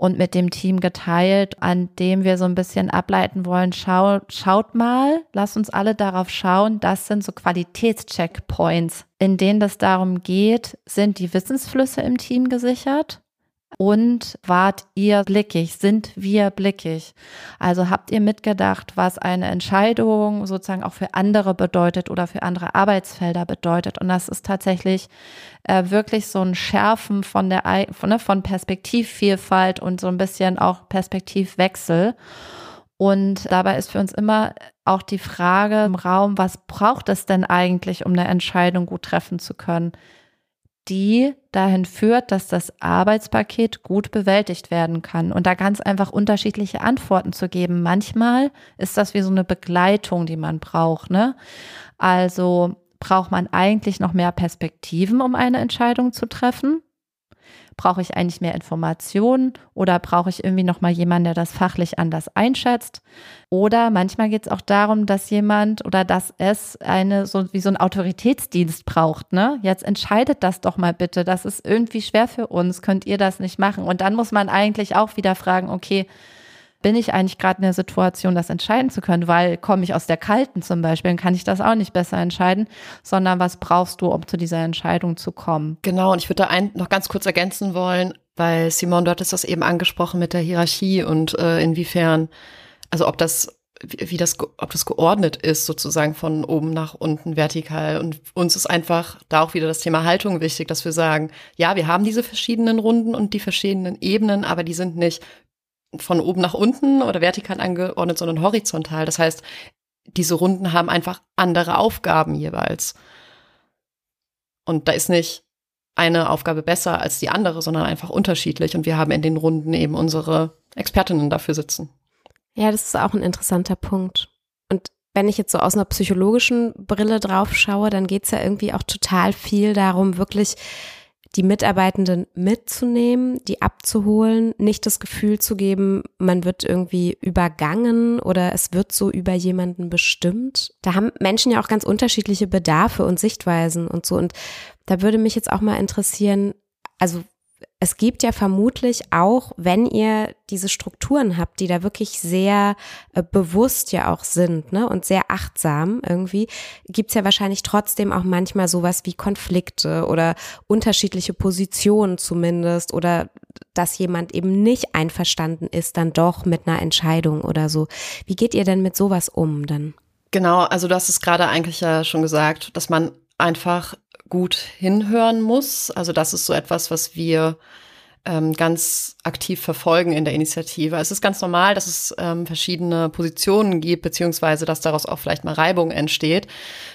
und mit dem Team geteilt, an dem wir so ein bisschen ableiten wollen, schau, schaut mal, lasst uns alle darauf schauen, das sind so Qualitätscheckpoints, in denen es darum geht, sind die Wissensflüsse im Team gesichert? Und wart ihr blickig? Sind wir blickig? Also habt ihr mitgedacht, was eine Entscheidung sozusagen auch für andere bedeutet oder für andere Arbeitsfelder bedeutet? Und das ist tatsächlich äh, wirklich so ein Schärfen von der von, ne, von Perspektivvielfalt und so ein bisschen auch Perspektivwechsel. Und dabei ist für uns immer auch die Frage im Raum, was braucht es denn eigentlich, um eine Entscheidung gut treffen zu können? Die dahin führt, dass das Arbeitspaket gut bewältigt werden kann und da ganz einfach unterschiedliche Antworten zu geben. Manchmal ist das wie so eine Begleitung, die man braucht, ne? Also braucht man eigentlich noch mehr Perspektiven, um eine Entscheidung zu treffen? Brauche ich eigentlich mehr Informationen oder brauche ich irgendwie noch mal jemanden, der das fachlich anders einschätzt? Oder manchmal geht es auch darum, dass jemand oder dass es eine so wie so ein Autoritätsdienst braucht. Ne? Jetzt entscheidet das doch mal bitte. Das ist irgendwie schwer für uns. Könnt ihr das nicht machen? Und dann muss man eigentlich auch wieder fragen: Okay, bin ich eigentlich gerade in der Situation, das entscheiden zu können, weil komme ich aus der kalten zum Beispiel, dann kann ich das auch nicht besser entscheiden, sondern was brauchst du, um zu dieser Entscheidung zu kommen? Genau, und ich würde da ein, noch ganz kurz ergänzen wollen, weil Simon, dort ist das eben angesprochen mit der Hierarchie und äh, inwiefern, also ob das wie das, ob das geordnet ist, sozusagen von oben nach unten vertikal. Und uns ist einfach da auch wieder das Thema Haltung wichtig, dass wir sagen, ja, wir haben diese verschiedenen Runden und die verschiedenen Ebenen, aber die sind nicht von oben nach unten oder vertikal angeordnet, sondern horizontal. Das heißt, diese Runden haben einfach andere Aufgaben jeweils. Und da ist nicht eine Aufgabe besser als die andere, sondern einfach unterschiedlich. Und wir haben in den Runden eben unsere Expertinnen dafür sitzen. Ja, das ist auch ein interessanter Punkt. Und wenn ich jetzt so aus einer psychologischen Brille drauf schaue, dann geht es ja irgendwie auch total viel darum, wirklich die Mitarbeitenden mitzunehmen, die abzuholen, nicht das Gefühl zu geben, man wird irgendwie übergangen oder es wird so über jemanden bestimmt. Da haben Menschen ja auch ganz unterschiedliche Bedarfe und Sichtweisen und so. Und da würde mich jetzt auch mal interessieren, also es gibt ja vermutlich auch, wenn ihr diese Strukturen habt, die da wirklich sehr äh, bewusst ja auch sind ne, und sehr achtsam irgendwie, gibt's ja wahrscheinlich trotzdem auch manchmal sowas wie Konflikte oder unterschiedliche Positionen zumindest oder dass jemand eben nicht einverstanden ist dann doch mit einer Entscheidung oder so. Wie geht ihr denn mit sowas um dann? Genau, also du hast es gerade eigentlich ja schon gesagt, dass man einfach gut hinhören muss. Also das ist so etwas, was wir ähm, ganz aktiv verfolgen in der Initiative. Es ist ganz normal, dass es ähm, verschiedene Positionen gibt, beziehungsweise dass daraus auch vielleicht mal Reibung entsteht.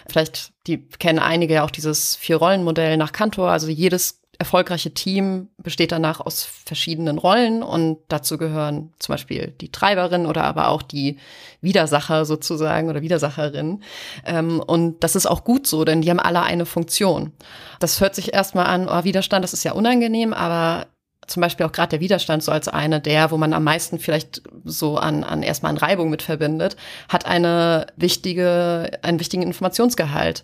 Vielleicht die kennen einige ja auch dieses Vier-Rollen-Modell nach Kantor. Also jedes erfolgreiche Team besteht danach aus verschiedenen Rollen und dazu gehören zum Beispiel die Treiberin oder aber auch die Widersacher sozusagen oder Widersacherin. Ähm, und das ist auch gut so, denn die haben alle eine Funktion. Das hört sich erstmal an, oh, Widerstand, das ist ja unangenehm, aber zum Beispiel auch gerade der Widerstand so als eine der, wo man am meisten vielleicht so an, an erstmal an Reibung mit verbindet, hat eine wichtige, einen wichtigen Informationsgehalt.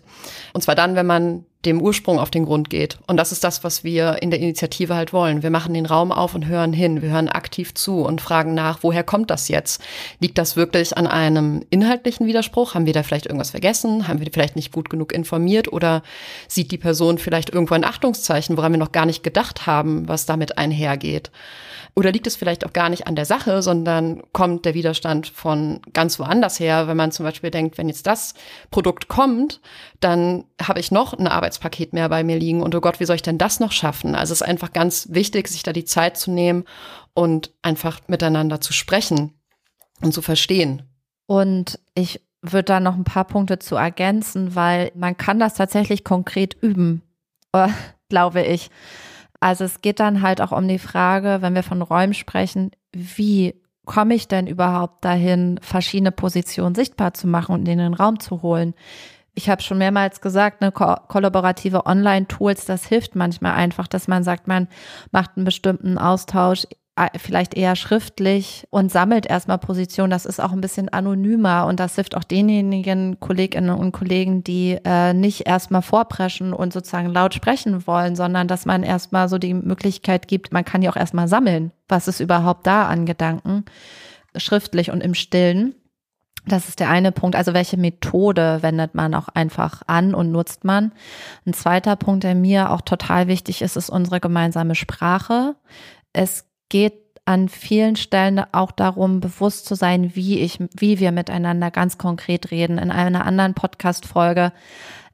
Und zwar dann, wenn man dem Ursprung auf den Grund geht. Und das ist das, was wir in der Initiative halt wollen. Wir machen den Raum auf und hören hin. Wir hören aktiv zu und fragen nach, woher kommt das jetzt? Liegt das wirklich an einem inhaltlichen Widerspruch? Haben wir da vielleicht irgendwas vergessen? Haben wir vielleicht nicht gut genug informiert? Oder sieht die Person vielleicht irgendwo ein Achtungszeichen, woran wir noch gar nicht gedacht haben, was damit einhergeht? Oder liegt es vielleicht auch gar nicht an der Sache, sondern kommt der Widerstand von ganz woanders her, wenn man zum Beispiel denkt, wenn jetzt das Produkt kommt, dann habe ich noch ein Arbeitspaket mehr bei mir liegen und oh Gott, wie soll ich denn das noch schaffen? Also es ist einfach ganz wichtig, sich da die Zeit zu nehmen und einfach miteinander zu sprechen und zu verstehen. Und ich würde da noch ein paar Punkte zu ergänzen, weil man kann das tatsächlich konkret üben, äh, glaube ich. Also es geht dann halt auch um die Frage, wenn wir von Räumen sprechen, wie komme ich denn überhaupt dahin, verschiedene Positionen sichtbar zu machen und in den Raum zu holen? Ich habe schon mehrmals gesagt, eine ko kollaborative Online-Tools, das hilft manchmal einfach, dass man sagt, man macht einen bestimmten Austausch vielleicht eher schriftlich und sammelt erstmal Positionen. Das ist auch ein bisschen anonymer und das hilft auch denjenigen Kolleginnen und Kollegen, die äh, nicht erstmal vorpreschen und sozusagen laut sprechen wollen, sondern dass man erstmal so die Möglichkeit gibt, man kann ja auch erstmal sammeln was ist überhaupt da an Gedanken, schriftlich und im Stillen. Das ist der eine Punkt. Also welche Methode wendet man auch einfach an und nutzt man? Ein zweiter Punkt, der mir auch total wichtig ist, ist unsere gemeinsame Sprache. Es geht an vielen Stellen auch darum, bewusst zu sein, wie ich, wie wir miteinander ganz konkret reden. In einer anderen Podcast-Folge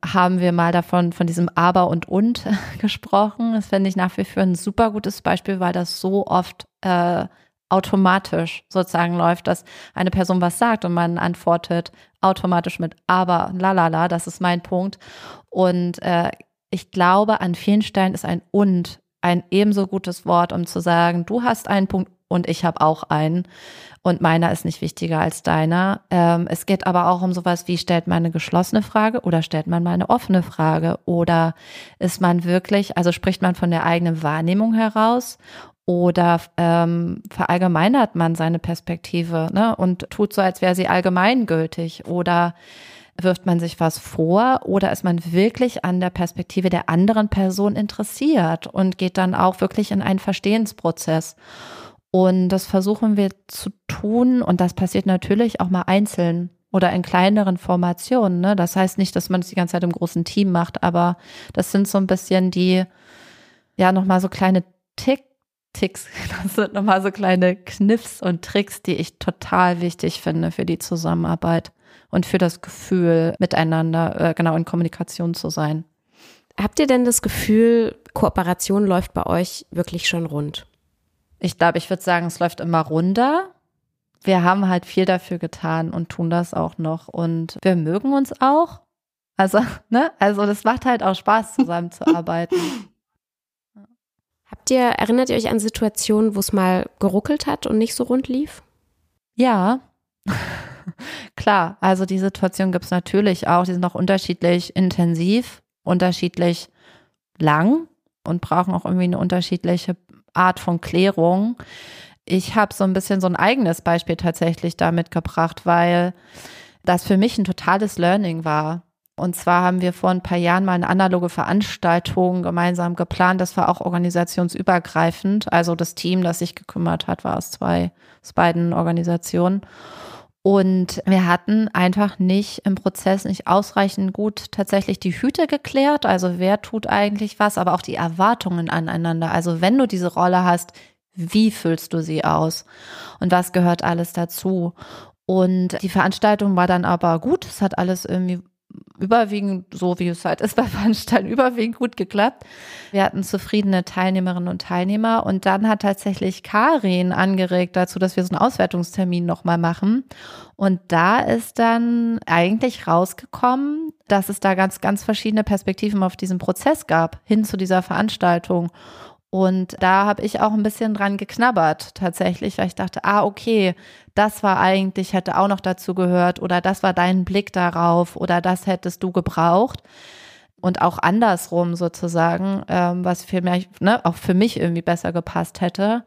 haben wir mal davon, von diesem Aber und Und gesprochen. Das finde ich nach wie vor ein super gutes Beispiel, weil das so oft äh, automatisch sozusagen läuft, dass eine Person was sagt und man antwortet automatisch mit aber, lalala, das ist mein Punkt. Und äh, ich glaube, an vielen Stellen ist ein und ein ebenso gutes Wort, um zu sagen, du hast einen Punkt und ich habe auch einen und meiner ist nicht wichtiger als deiner. Ähm, es geht aber auch um sowas wie, stellt man eine geschlossene Frage oder stellt man mal eine offene Frage oder ist man wirklich, also spricht man von der eigenen Wahrnehmung heraus oder ähm, verallgemeinert man seine Perspektive ne, und tut so, als wäre sie allgemeingültig oder wirft man sich was vor oder ist man wirklich an der Perspektive der anderen Person interessiert und geht dann auch wirklich in einen Verstehensprozess. Und das versuchen wir zu tun und das passiert natürlich auch mal einzeln oder in kleineren Formationen. Ne? Das heißt nicht, dass man es die ganze Zeit im großen Team macht, aber das sind so ein bisschen die, ja, nochmal so kleine Tick Ticks. Das sind nochmal so kleine Kniffs und Tricks, die ich total wichtig finde für die Zusammenarbeit und für das Gefühl, miteinander äh, genau in Kommunikation zu sein. Habt ihr denn das Gefühl, Kooperation läuft bei euch wirklich schon rund? Ich glaube, ich würde sagen, es läuft immer runter. Wir haben halt viel dafür getan und tun das auch noch. Und wir mögen uns auch. Also, ne? Also, das macht halt auch Spaß, zusammenzuarbeiten. Ihr, erinnert ihr euch an Situationen, wo es mal geruckelt hat und nicht so rund lief? Ja, klar. Also die Situation gibt es natürlich auch. Die sind auch unterschiedlich intensiv, unterschiedlich lang und brauchen auch irgendwie eine unterschiedliche Art von Klärung. Ich habe so ein bisschen so ein eigenes Beispiel tatsächlich damit gebracht, weil das für mich ein totales Learning war. Und zwar haben wir vor ein paar Jahren mal eine analoge Veranstaltung gemeinsam geplant. Das war auch organisationsübergreifend. Also das Team, das sich gekümmert hat, war aus zwei, aus beiden Organisationen. Und wir hatten einfach nicht im Prozess nicht ausreichend gut tatsächlich die Hüte geklärt. Also wer tut eigentlich was, aber auch die Erwartungen aneinander. Also wenn du diese Rolle hast, wie füllst du sie aus? Und was gehört alles dazu? Und die Veranstaltung war dann aber gut. Es hat alles irgendwie überwiegend, so wie es halt ist bei Veranstaltungen, überwiegend gut geklappt. Wir hatten zufriedene Teilnehmerinnen und Teilnehmer und dann hat tatsächlich Karin angeregt dazu, dass wir so einen Auswertungstermin nochmal machen. Und da ist dann eigentlich rausgekommen, dass es da ganz, ganz verschiedene Perspektiven auf diesen Prozess gab, hin zu dieser Veranstaltung. Und da habe ich auch ein bisschen dran geknabbert tatsächlich, weil ich dachte, ah, okay, das war eigentlich, hätte auch noch dazu gehört oder das war dein Blick darauf oder das hättest du gebraucht. Und auch andersrum sozusagen, ähm, was für mich, ne, auch für mich irgendwie besser gepasst hätte.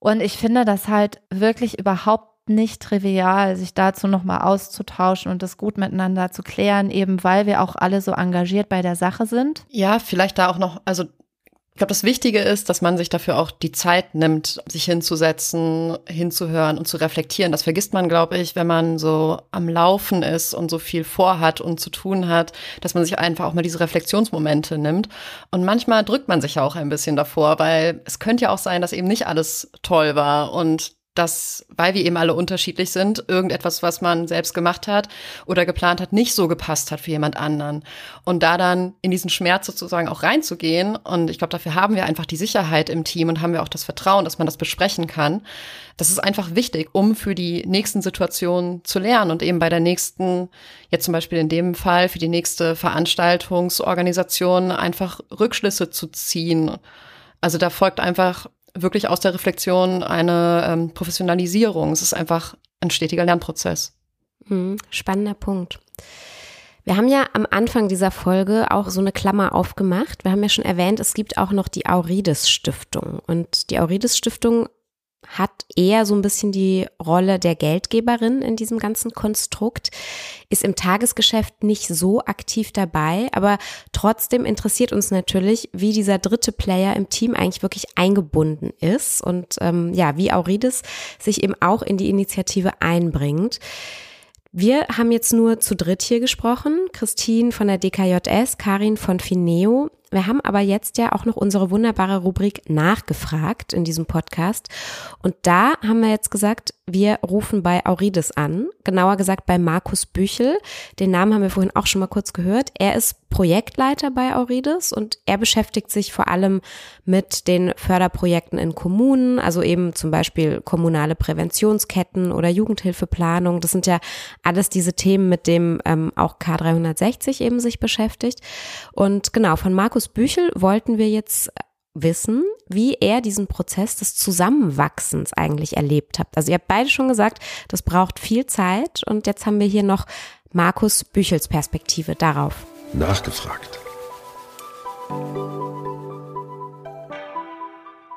Und ich finde das halt wirklich überhaupt nicht trivial, sich dazu nochmal auszutauschen und das gut miteinander zu klären, eben weil wir auch alle so engagiert bei der Sache sind. Ja, vielleicht da auch noch, also ich glaube, das Wichtige ist, dass man sich dafür auch die Zeit nimmt, sich hinzusetzen, hinzuhören und zu reflektieren. Das vergisst man, glaube ich, wenn man so am Laufen ist und so viel vorhat und zu tun hat, dass man sich einfach auch mal diese Reflexionsmomente nimmt. Und manchmal drückt man sich ja auch ein bisschen davor, weil es könnte ja auch sein, dass eben nicht alles toll war und dass, weil wir eben alle unterschiedlich sind, irgendetwas, was man selbst gemacht hat oder geplant hat, nicht so gepasst hat für jemand anderen. Und da dann in diesen Schmerz sozusagen auch reinzugehen, und ich glaube, dafür haben wir einfach die Sicherheit im Team und haben wir auch das Vertrauen, dass man das besprechen kann. Das ist einfach wichtig, um für die nächsten Situationen zu lernen und eben bei der nächsten, jetzt zum Beispiel in dem Fall, für die nächste Veranstaltungsorganisation einfach Rückschlüsse zu ziehen. Also da folgt einfach wirklich aus der Reflexion eine ähm, Professionalisierung. Es ist einfach ein stetiger Lernprozess. Hm, spannender Punkt. Wir haben ja am Anfang dieser Folge auch so eine Klammer aufgemacht. Wir haben ja schon erwähnt, es gibt auch noch die Aurides Stiftung. Und die Aurides Stiftung hat eher so ein bisschen die Rolle der Geldgeberin in diesem ganzen Konstrukt, ist im Tagesgeschäft nicht so aktiv dabei, aber trotzdem interessiert uns natürlich, wie dieser dritte Player im Team eigentlich wirklich eingebunden ist und ähm, ja, wie Aurides sich eben auch in die Initiative einbringt. Wir haben jetzt nur zu dritt hier gesprochen. Christine von der DKJS, Karin von Fineo. Wir haben aber jetzt ja auch noch unsere wunderbare Rubrik nachgefragt in diesem Podcast. Und da haben wir jetzt gesagt, wir rufen bei Aurides an, genauer gesagt bei Markus Büchel. Den Namen haben wir vorhin auch schon mal kurz gehört. Er ist Projektleiter bei Aurides und er beschäftigt sich vor allem mit den Förderprojekten in Kommunen, also eben zum Beispiel kommunale Präventionsketten oder Jugendhilfeplanung. Das sind ja alles diese Themen, mit dem ähm, auch K360 eben sich beschäftigt. Und genau, von Markus Büchel wollten wir jetzt wissen, wie er diesen Prozess des Zusammenwachsens eigentlich erlebt hat. Also ihr habt beide schon gesagt, das braucht viel Zeit und jetzt haben wir hier noch Markus Büchels Perspektive darauf. Nachgefragt.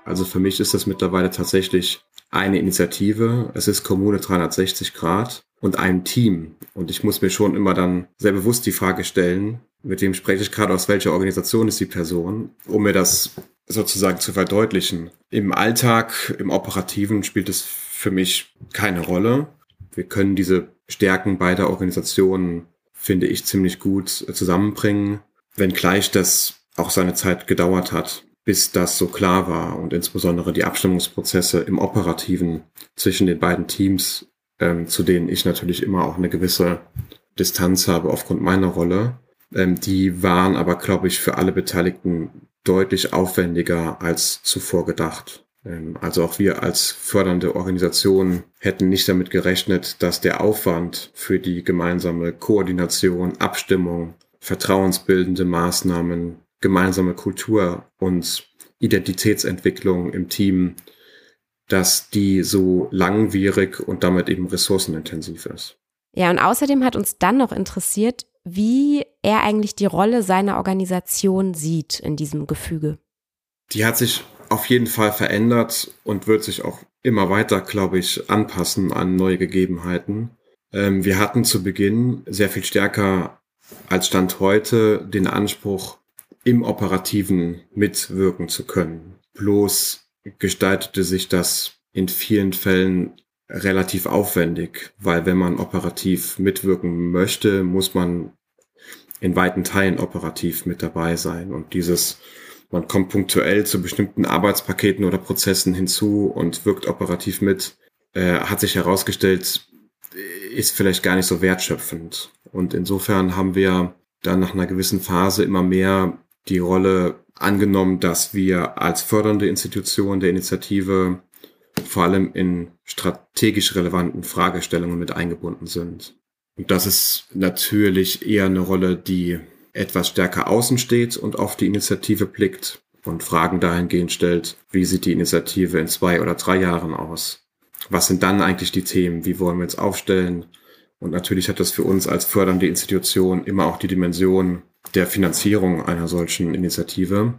Also für mich ist das mittlerweile tatsächlich eine Initiative. Es ist Kommune 360 Grad und ein Team. Und ich muss mir schon immer dann sehr bewusst die Frage stellen, mit wem spreche ich gerade, aus welcher Organisation ist die Person, um mir das sozusagen zu verdeutlichen. Im Alltag, im Operativen spielt es für mich keine Rolle. Wir können diese Stärken beider Organisationen, finde ich, ziemlich gut zusammenbringen, wenngleich das auch seine Zeit gedauert hat, bis das so klar war und insbesondere die Abstimmungsprozesse im Operativen zwischen den beiden Teams, ähm, zu denen ich natürlich immer auch eine gewisse Distanz habe aufgrund meiner Rolle, ähm, die waren aber, glaube ich, für alle Beteiligten deutlich aufwendiger als zuvor gedacht. Ähm, also auch wir als fördernde Organisation hätten nicht damit gerechnet, dass der Aufwand für die gemeinsame Koordination, Abstimmung, vertrauensbildende Maßnahmen, gemeinsame Kultur und Identitätsentwicklung im Team, dass die so langwierig und damit eben ressourcenintensiv ist. Ja, und außerdem hat uns dann noch interessiert, wie er eigentlich die Rolle seiner Organisation sieht in diesem Gefüge. Die hat sich auf jeden Fall verändert und wird sich auch immer weiter, glaube ich, anpassen an neue Gegebenheiten. Ähm, wir hatten zu Beginn sehr viel stärker als Stand heute den Anspruch, im Operativen mitwirken zu können. Bloß gestaltete sich das in vielen Fällen relativ aufwendig, weil wenn man operativ mitwirken möchte, muss man in weiten Teilen operativ mit dabei sein. Und dieses, man kommt punktuell zu bestimmten Arbeitspaketen oder Prozessen hinzu und wirkt operativ mit, äh, hat sich herausgestellt, ist vielleicht gar nicht so wertschöpfend. Und insofern haben wir dann nach einer gewissen Phase immer mehr die Rolle angenommen, dass wir als fördernde Institution der Initiative vor allem in strategisch relevanten Fragestellungen mit eingebunden sind. Und das ist natürlich eher eine Rolle, die etwas stärker außen steht und auf die Initiative blickt und Fragen dahingehend stellt, wie sieht die Initiative in zwei oder drei Jahren aus? Was sind dann eigentlich die Themen? Wie wollen wir uns aufstellen? Und natürlich hat das für uns als fördernde Institution immer auch die Dimension der Finanzierung einer solchen Initiative.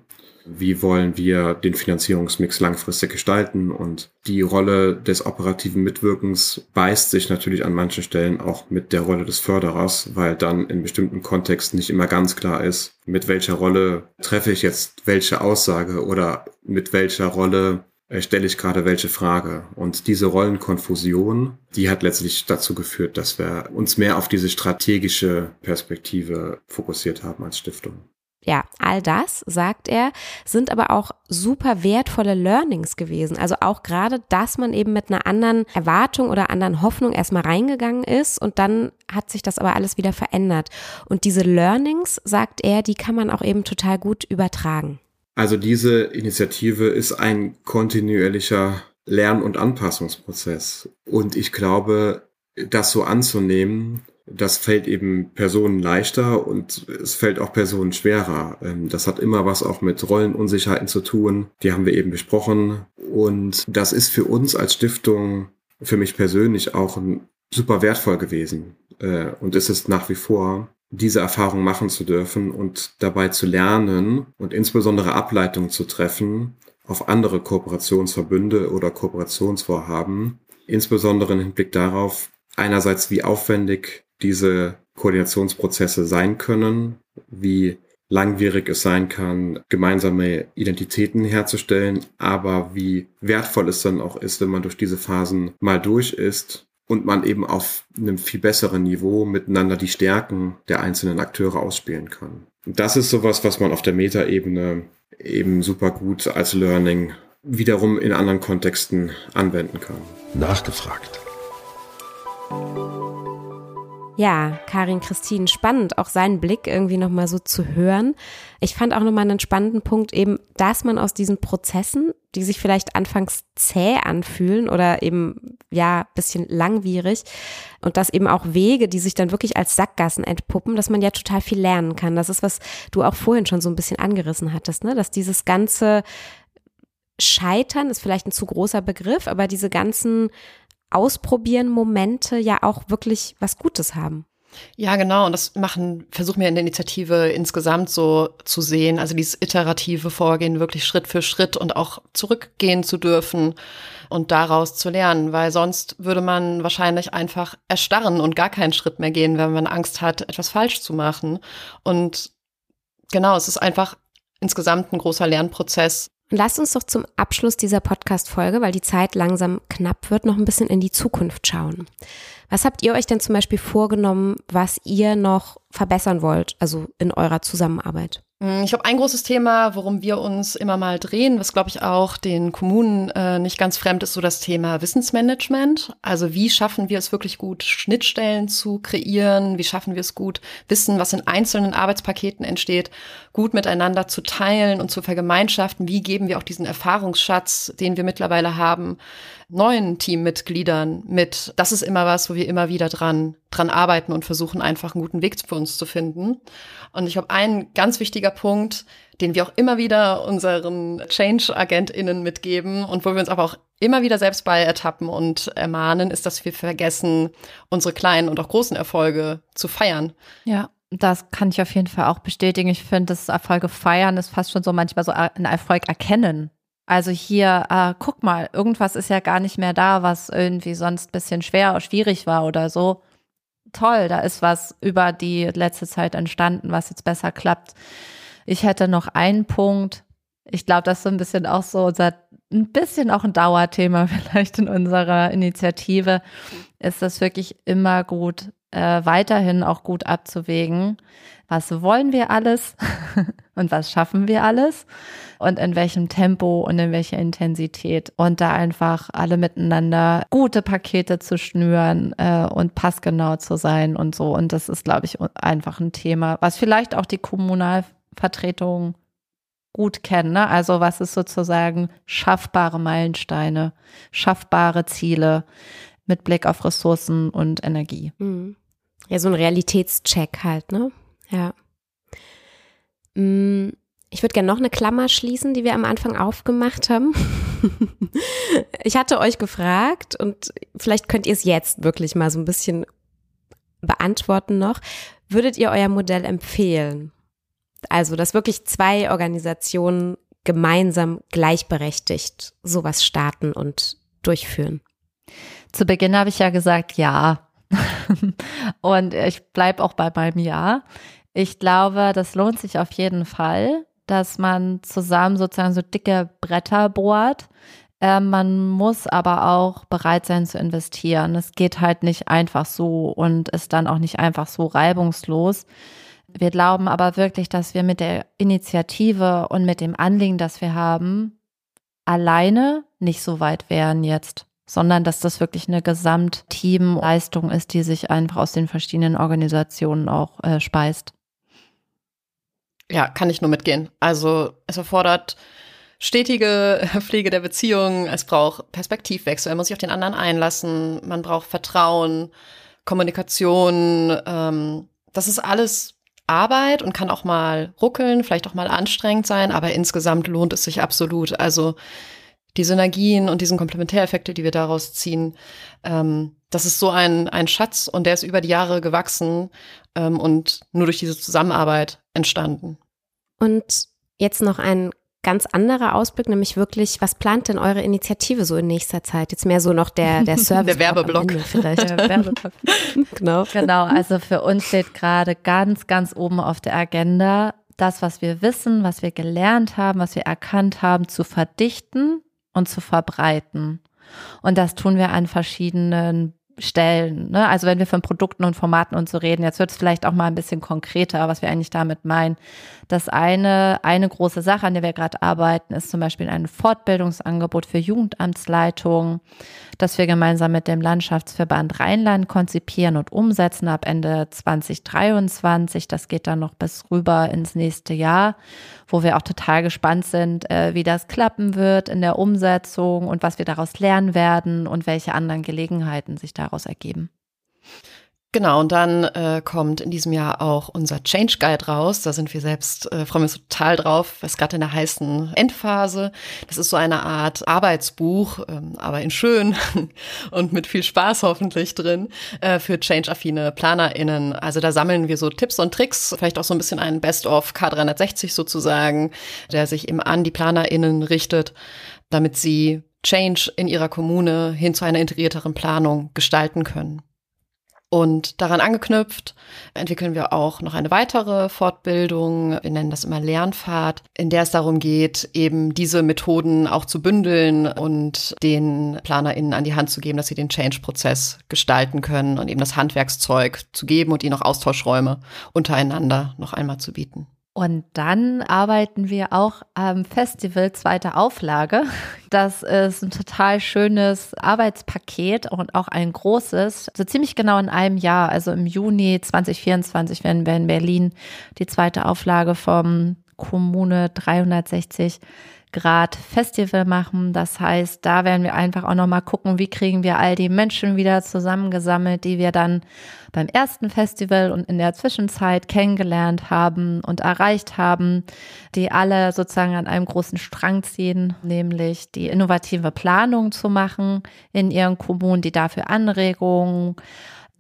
Wie wollen wir den Finanzierungsmix langfristig gestalten? Und die Rolle des operativen Mitwirkens beißt sich natürlich an manchen Stellen auch mit der Rolle des Förderers, weil dann in bestimmten Kontexten nicht immer ganz klar ist, mit welcher Rolle treffe ich jetzt welche Aussage oder mit welcher Rolle stelle ich gerade welche Frage. Und diese Rollenkonfusion, die hat letztlich dazu geführt, dass wir uns mehr auf diese strategische Perspektive fokussiert haben als Stiftung ja, all das, sagt er, sind aber auch super wertvolle Learnings gewesen. Also auch gerade, dass man eben mit einer anderen Erwartung oder anderen Hoffnung erstmal reingegangen ist und dann hat sich das aber alles wieder verändert. Und diese Learnings, sagt er, die kann man auch eben total gut übertragen. Also diese Initiative ist ein kontinuierlicher Lern- und Anpassungsprozess. Und ich glaube, das so anzunehmen, das fällt eben Personen leichter und es fällt auch Personen schwerer. Ähm, das hat immer was auch mit Rollenunsicherheiten zu tun. Die haben wir eben besprochen. Und das ist für uns als Stiftung, für mich persönlich auch super wertvoll gewesen. Äh, und ist es nach wie vor, diese Erfahrung machen zu dürfen und dabei zu lernen und insbesondere Ableitungen zu treffen auf andere Kooperationsverbünde oder Kooperationsvorhaben, insbesondere im Hinblick darauf, einerseits wie aufwendig diese Koordinationsprozesse sein können, wie langwierig es sein kann, gemeinsame Identitäten herzustellen, aber wie wertvoll es dann auch ist, wenn man durch diese Phasen mal durch ist und man eben auf einem viel besseren Niveau miteinander die Stärken der einzelnen Akteure ausspielen kann. Und das ist sowas, was man auf der Metaebene eben super gut als Learning wiederum in anderen Kontexten anwenden kann. Nachgefragt. Ja, Karin Christine, spannend, auch seinen Blick irgendwie nochmal so zu hören. Ich fand auch nochmal einen spannenden Punkt eben, dass man aus diesen Prozessen, die sich vielleicht anfangs zäh anfühlen oder eben, ja, bisschen langwierig und dass eben auch Wege, die sich dann wirklich als Sackgassen entpuppen, dass man ja total viel lernen kann. Das ist, was du auch vorhin schon so ein bisschen angerissen hattest, ne? dass dieses ganze Scheitern ist vielleicht ein zu großer Begriff, aber diese ganzen Ausprobieren Momente ja auch wirklich was Gutes haben. Ja, genau. Und das machen, versuchen wir in der Initiative insgesamt so zu sehen. Also dieses iterative Vorgehen wirklich Schritt für Schritt und auch zurückgehen zu dürfen und daraus zu lernen, weil sonst würde man wahrscheinlich einfach erstarren und gar keinen Schritt mehr gehen, wenn man Angst hat, etwas falsch zu machen. Und genau, es ist einfach insgesamt ein großer Lernprozess, Lasst uns doch zum Abschluss dieser Podcast-Folge, weil die Zeit langsam knapp wird, noch ein bisschen in die Zukunft schauen. Was habt ihr euch denn zum Beispiel vorgenommen, was ihr noch verbessern wollt, also in eurer Zusammenarbeit? Mm, ich habe ein großes Thema, worum wir uns immer mal drehen, was glaube ich auch den Kommunen äh, nicht ganz fremd ist, so das Thema Wissensmanagement. Also wie schaffen wir es wirklich gut, Schnittstellen zu kreieren? Wie schaffen wir es gut, Wissen, was in einzelnen Arbeitspaketen entsteht, gut miteinander zu teilen und zu vergemeinschaften? Wie geben wir auch diesen Erfahrungsschatz, den wir mittlerweile haben, neuen Teammitgliedern mit? Das ist immer was, wo wir immer wieder dran, dran arbeiten und versuchen einfach einen guten Weg für uns zu finden. Und ich glaube, ein ganz wichtiger Punkt, den wir auch immer wieder unseren Change-AgentInnen mitgeben und wo wir uns aber auch immer wieder selbst bei ertappen und ermahnen, ist, dass wir vergessen, unsere kleinen und auch großen Erfolge zu feiern. Ja. Das kann ich auf jeden Fall auch bestätigen. Ich finde, das Erfolge feiern ist fast schon so manchmal so ein Erfolg erkennen. Also hier, äh, guck mal, irgendwas ist ja gar nicht mehr da, was irgendwie sonst bisschen schwer oder schwierig war oder so toll, da ist was über die letzte Zeit entstanden, was jetzt besser klappt. Ich hätte noch einen Punkt. Ich glaube, das ist so ein bisschen auch so unser, ein bisschen auch ein Dauerthema vielleicht in unserer Initiative, ist das wirklich immer gut, äh, weiterhin auch gut abzuwägen. Was wollen wir alles und was schaffen wir alles und in welchem Tempo und in welcher Intensität und da einfach alle miteinander gute Pakete zu schnüren äh, und passgenau zu sein und so. Und das ist, glaube ich, einfach ein Thema, was vielleicht auch die Kommunalvertretung gut kennen. Ne? Also was ist sozusagen schaffbare Meilensteine, schaffbare Ziele mit Blick auf Ressourcen und Energie. Mhm. Ja, so ein Realitätscheck halt, ne? Ja. Ich würde gerne noch eine Klammer schließen, die wir am Anfang aufgemacht haben. ich hatte euch gefragt und vielleicht könnt ihr es jetzt wirklich mal so ein bisschen beantworten noch. Würdet ihr euer Modell empfehlen? Also, dass wirklich zwei Organisationen gemeinsam gleichberechtigt sowas starten und durchführen. Zu Beginn habe ich ja gesagt, ja. und ich bleibe auch bei meinem Ja. Ich glaube, das lohnt sich auf jeden Fall, dass man zusammen sozusagen so dicke Bretter bohrt. Äh, man muss aber auch bereit sein zu investieren. Es geht halt nicht einfach so und ist dann auch nicht einfach so reibungslos. Wir glauben aber wirklich, dass wir mit der Initiative und mit dem Anliegen, das wir haben, alleine nicht so weit wären jetzt sondern dass das wirklich eine Gesamtteamleistung ist, die sich einfach aus den verschiedenen Organisationen auch äh, speist. Ja, kann ich nur mitgehen. Also es erfordert stetige Pflege der Beziehung, es braucht Perspektivwechsel, man muss sich auf den anderen einlassen, man braucht Vertrauen, Kommunikation. Ähm, das ist alles Arbeit und kann auch mal ruckeln, vielleicht auch mal anstrengend sein, aber insgesamt lohnt es sich absolut. Also die Synergien und diesen Komplementäreffekte, die wir daraus ziehen, ähm, das ist so ein, ein Schatz und der ist über die Jahre gewachsen ähm, und nur durch diese Zusammenarbeit entstanden. Und jetzt noch ein ganz anderer Ausblick, nämlich wirklich, was plant denn eure Initiative so in nächster Zeit? Jetzt mehr so noch der, der Service. der Werbeblock. Vielleicht. Der Werbeblock. genau. Genau, also für uns steht gerade ganz, ganz oben auf der Agenda, das, was wir wissen, was wir gelernt haben, was wir erkannt haben, zu verdichten und zu verbreiten. Und das tun wir an verschiedenen Stellen. Ne? Also wenn wir von Produkten und Formaten und so reden, jetzt wird es vielleicht auch mal ein bisschen konkreter, was wir eigentlich damit meinen. Das eine, eine große Sache, an der wir gerade arbeiten, ist zum Beispiel ein Fortbildungsangebot für Jugendamtsleitungen, das wir gemeinsam mit dem Landschaftsverband Rheinland konzipieren und umsetzen ab Ende 2023. Das geht dann noch bis rüber ins nächste Jahr, wo wir auch total gespannt sind, äh, wie das klappen wird in der Umsetzung und was wir daraus lernen werden und welche anderen Gelegenheiten sich daraus ergeben. Genau, und dann äh, kommt in diesem Jahr auch unser Change Guide raus. Da sind wir selbst, äh, freuen wir uns total drauf. Sind gerade in der heißen Endphase. Das ist so eine Art Arbeitsbuch, ähm, aber in schön und mit viel Spaß hoffentlich drin, äh, für change-affine PlanerInnen. Also da sammeln wir so Tipps und Tricks, vielleicht auch so ein bisschen einen Best-of K360 sozusagen, der sich eben an die PlanerInnen richtet, damit sie Change in ihrer Kommune hin zu einer integrierteren Planung gestalten können. Und daran angeknüpft entwickeln wir auch noch eine weitere Fortbildung. Wir nennen das immer Lernfahrt, in der es darum geht, eben diese Methoden auch zu bündeln und den PlanerInnen an die Hand zu geben, dass sie den Change-Prozess gestalten können und eben das Handwerkszeug zu geben und ihnen auch Austauschräume untereinander noch einmal zu bieten. Und dann arbeiten wir auch am Festival zweite Auflage. Das ist ein total schönes Arbeitspaket und auch ein großes, so ziemlich genau in einem Jahr, also im Juni 2024 werden wir in Berlin die zweite Auflage vom Kommune 360 Grad Festival machen. Das heißt, da werden wir einfach auch nochmal gucken, wie kriegen wir all die Menschen wieder zusammengesammelt, die wir dann beim ersten Festival und in der Zwischenzeit kennengelernt haben und erreicht haben, die alle sozusagen an einem großen Strang ziehen, nämlich die innovative Planung zu machen in ihren Kommunen, die dafür Anregungen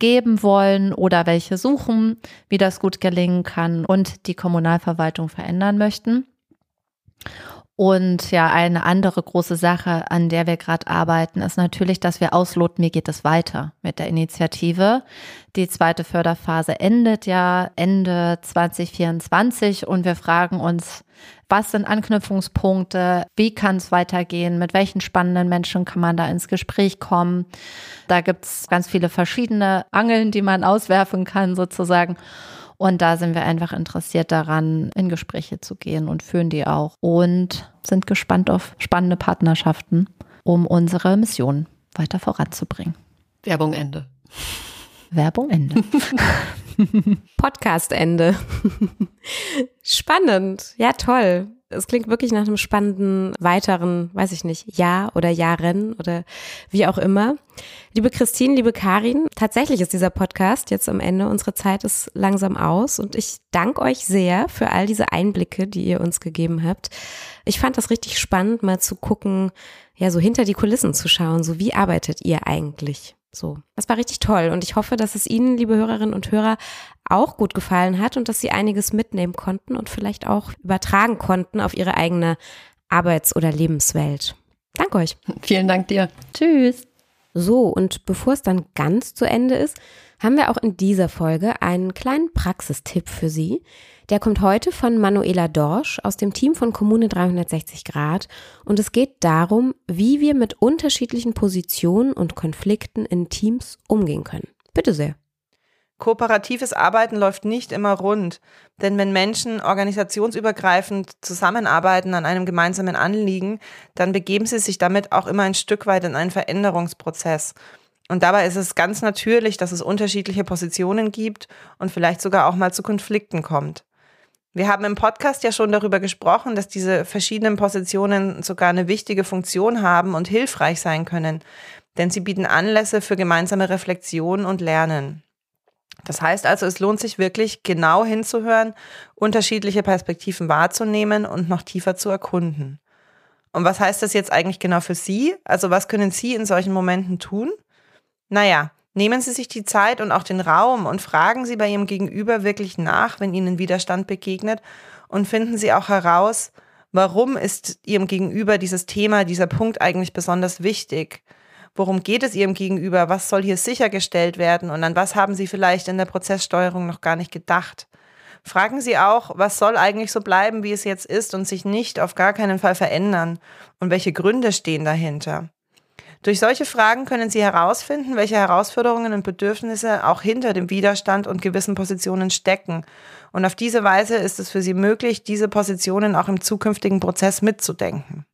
geben wollen oder welche suchen, wie das gut gelingen kann und die Kommunalverwaltung verändern möchten. Und ja, eine andere große Sache, an der wir gerade arbeiten, ist natürlich, dass wir ausloten, wie geht es weiter mit der Initiative. Die zweite Förderphase endet ja Ende 2024 und wir fragen uns, was sind Anknüpfungspunkte? Wie kann es weitergehen? Mit welchen spannenden Menschen kann man da ins Gespräch kommen? Da gibt es ganz viele verschiedene Angeln, die man auswerfen kann sozusagen. Und da sind wir einfach interessiert daran, in Gespräche zu gehen und führen die auch und sind gespannt auf spannende Partnerschaften, um unsere Mission weiter voranzubringen. Werbung Ende. Werbung Ende. Podcast Ende. Spannend. Ja, toll. Es klingt wirklich nach einem spannenden weiteren, weiß ich nicht, Jahr oder Jahren oder wie auch immer. Liebe Christine, liebe Karin, tatsächlich ist dieser Podcast jetzt am Ende. Unsere Zeit ist langsam aus und ich danke euch sehr für all diese Einblicke, die ihr uns gegeben habt. Ich fand das richtig spannend, mal zu gucken, ja, so hinter die Kulissen zu schauen. So, wie arbeitet ihr eigentlich? So, das war richtig toll und ich hoffe, dass es Ihnen, liebe Hörerinnen und Hörer, auch gut gefallen hat und dass Sie einiges mitnehmen konnten und vielleicht auch übertragen konnten auf Ihre eigene Arbeits- oder Lebenswelt. Danke euch. Vielen Dank dir. Tschüss. So, und bevor es dann ganz zu Ende ist, haben wir auch in dieser Folge einen kleinen Praxistipp für Sie. Der kommt heute von Manuela Dorsch aus dem Team von Kommune 360 Grad und es geht darum, wie wir mit unterschiedlichen Positionen und Konflikten in Teams umgehen können. Bitte sehr. Kooperatives Arbeiten läuft nicht immer rund, denn wenn Menschen organisationsübergreifend zusammenarbeiten an einem gemeinsamen Anliegen, dann begeben sie sich damit auch immer ein Stück weit in einen Veränderungsprozess. Und dabei ist es ganz natürlich, dass es unterschiedliche Positionen gibt und vielleicht sogar auch mal zu Konflikten kommt. Wir haben im Podcast ja schon darüber gesprochen, dass diese verschiedenen Positionen sogar eine wichtige Funktion haben und hilfreich sein können, denn sie bieten Anlässe für gemeinsame Reflexion und Lernen. Das heißt also, es lohnt sich wirklich genau hinzuhören, unterschiedliche Perspektiven wahrzunehmen und noch tiefer zu erkunden. Und was heißt das jetzt eigentlich genau für Sie? Also was können Sie in solchen Momenten tun? Naja, nehmen Sie sich die Zeit und auch den Raum und fragen Sie bei Ihrem Gegenüber wirklich nach, wenn Ihnen Widerstand begegnet und finden Sie auch heraus, Warum ist Ihrem Gegenüber dieses Thema, dieser Punkt eigentlich besonders wichtig? Worum geht es Ihrem Gegenüber? Was soll hier sichergestellt werden? Und an was haben Sie vielleicht in der Prozesssteuerung noch gar nicht gedacht? Fragen Sie auch, was soll eigentlich so bleiben, wie es jetzt ist und sich nicht auf gar keinen Fall verändern? Und welche Gründe stehen dahinter? Durch solche Fragen können Sie herausfinden, welche Herausforderungen und Bedürfnisse auch hinter dem Widerstand und gewissen Positionen stecken. Und auf diese Weise ist es für Sie möglich, diese Positionen auch im zukünftigen Prozess mitzudenken.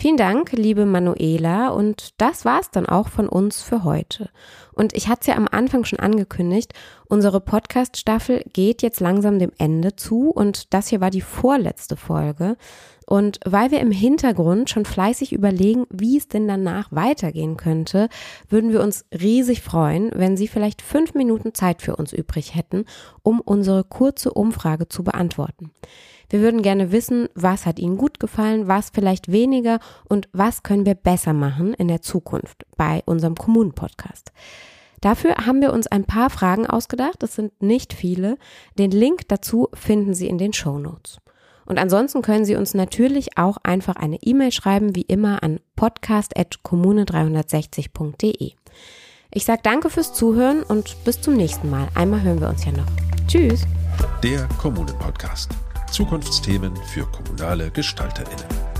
Vielen Dank, liebe Manuela. Und das war's dann auch von uns für heute. Und ich hatte es ja am Anfang schon angekündigt, unsere Podcast-Staffel geht jetzt langsam dem Ende zu und das hier war die vorletzte Folge. Und weil wir im Hintergrund schon fleißig überlegen, wie es denn danach weitergehen könnte, würden wir uns riesig freuen, wenn Sie vielleicht fünf Minuten Zeit für uns übrig hätten, um unsere kurze Umfrage zu beantworten. Wir würden gerne wissen, was hat Ihnen gut gefallen, was vielleicht weniger und was können wir besser machen in der Zukunft bei unserem Kommunenpodcast. Dafür haben wir uns ein paar Fragen ausgedacht. Es sind nicht viele. Den Link dazu finden Sie in den Show Notes. Und ansonsten können Sie uns natürlich auch einfach eine E-Mail schreiben, wie immer an podcast.kommune360.de. Ich sage danke fürs Zuhören und bis zum nächsten Mal. Einmal hören wir uns ja noch. Tschüss. Der Kommune-Podcast. Zukunftsthemen für kommunale GestalterInnen.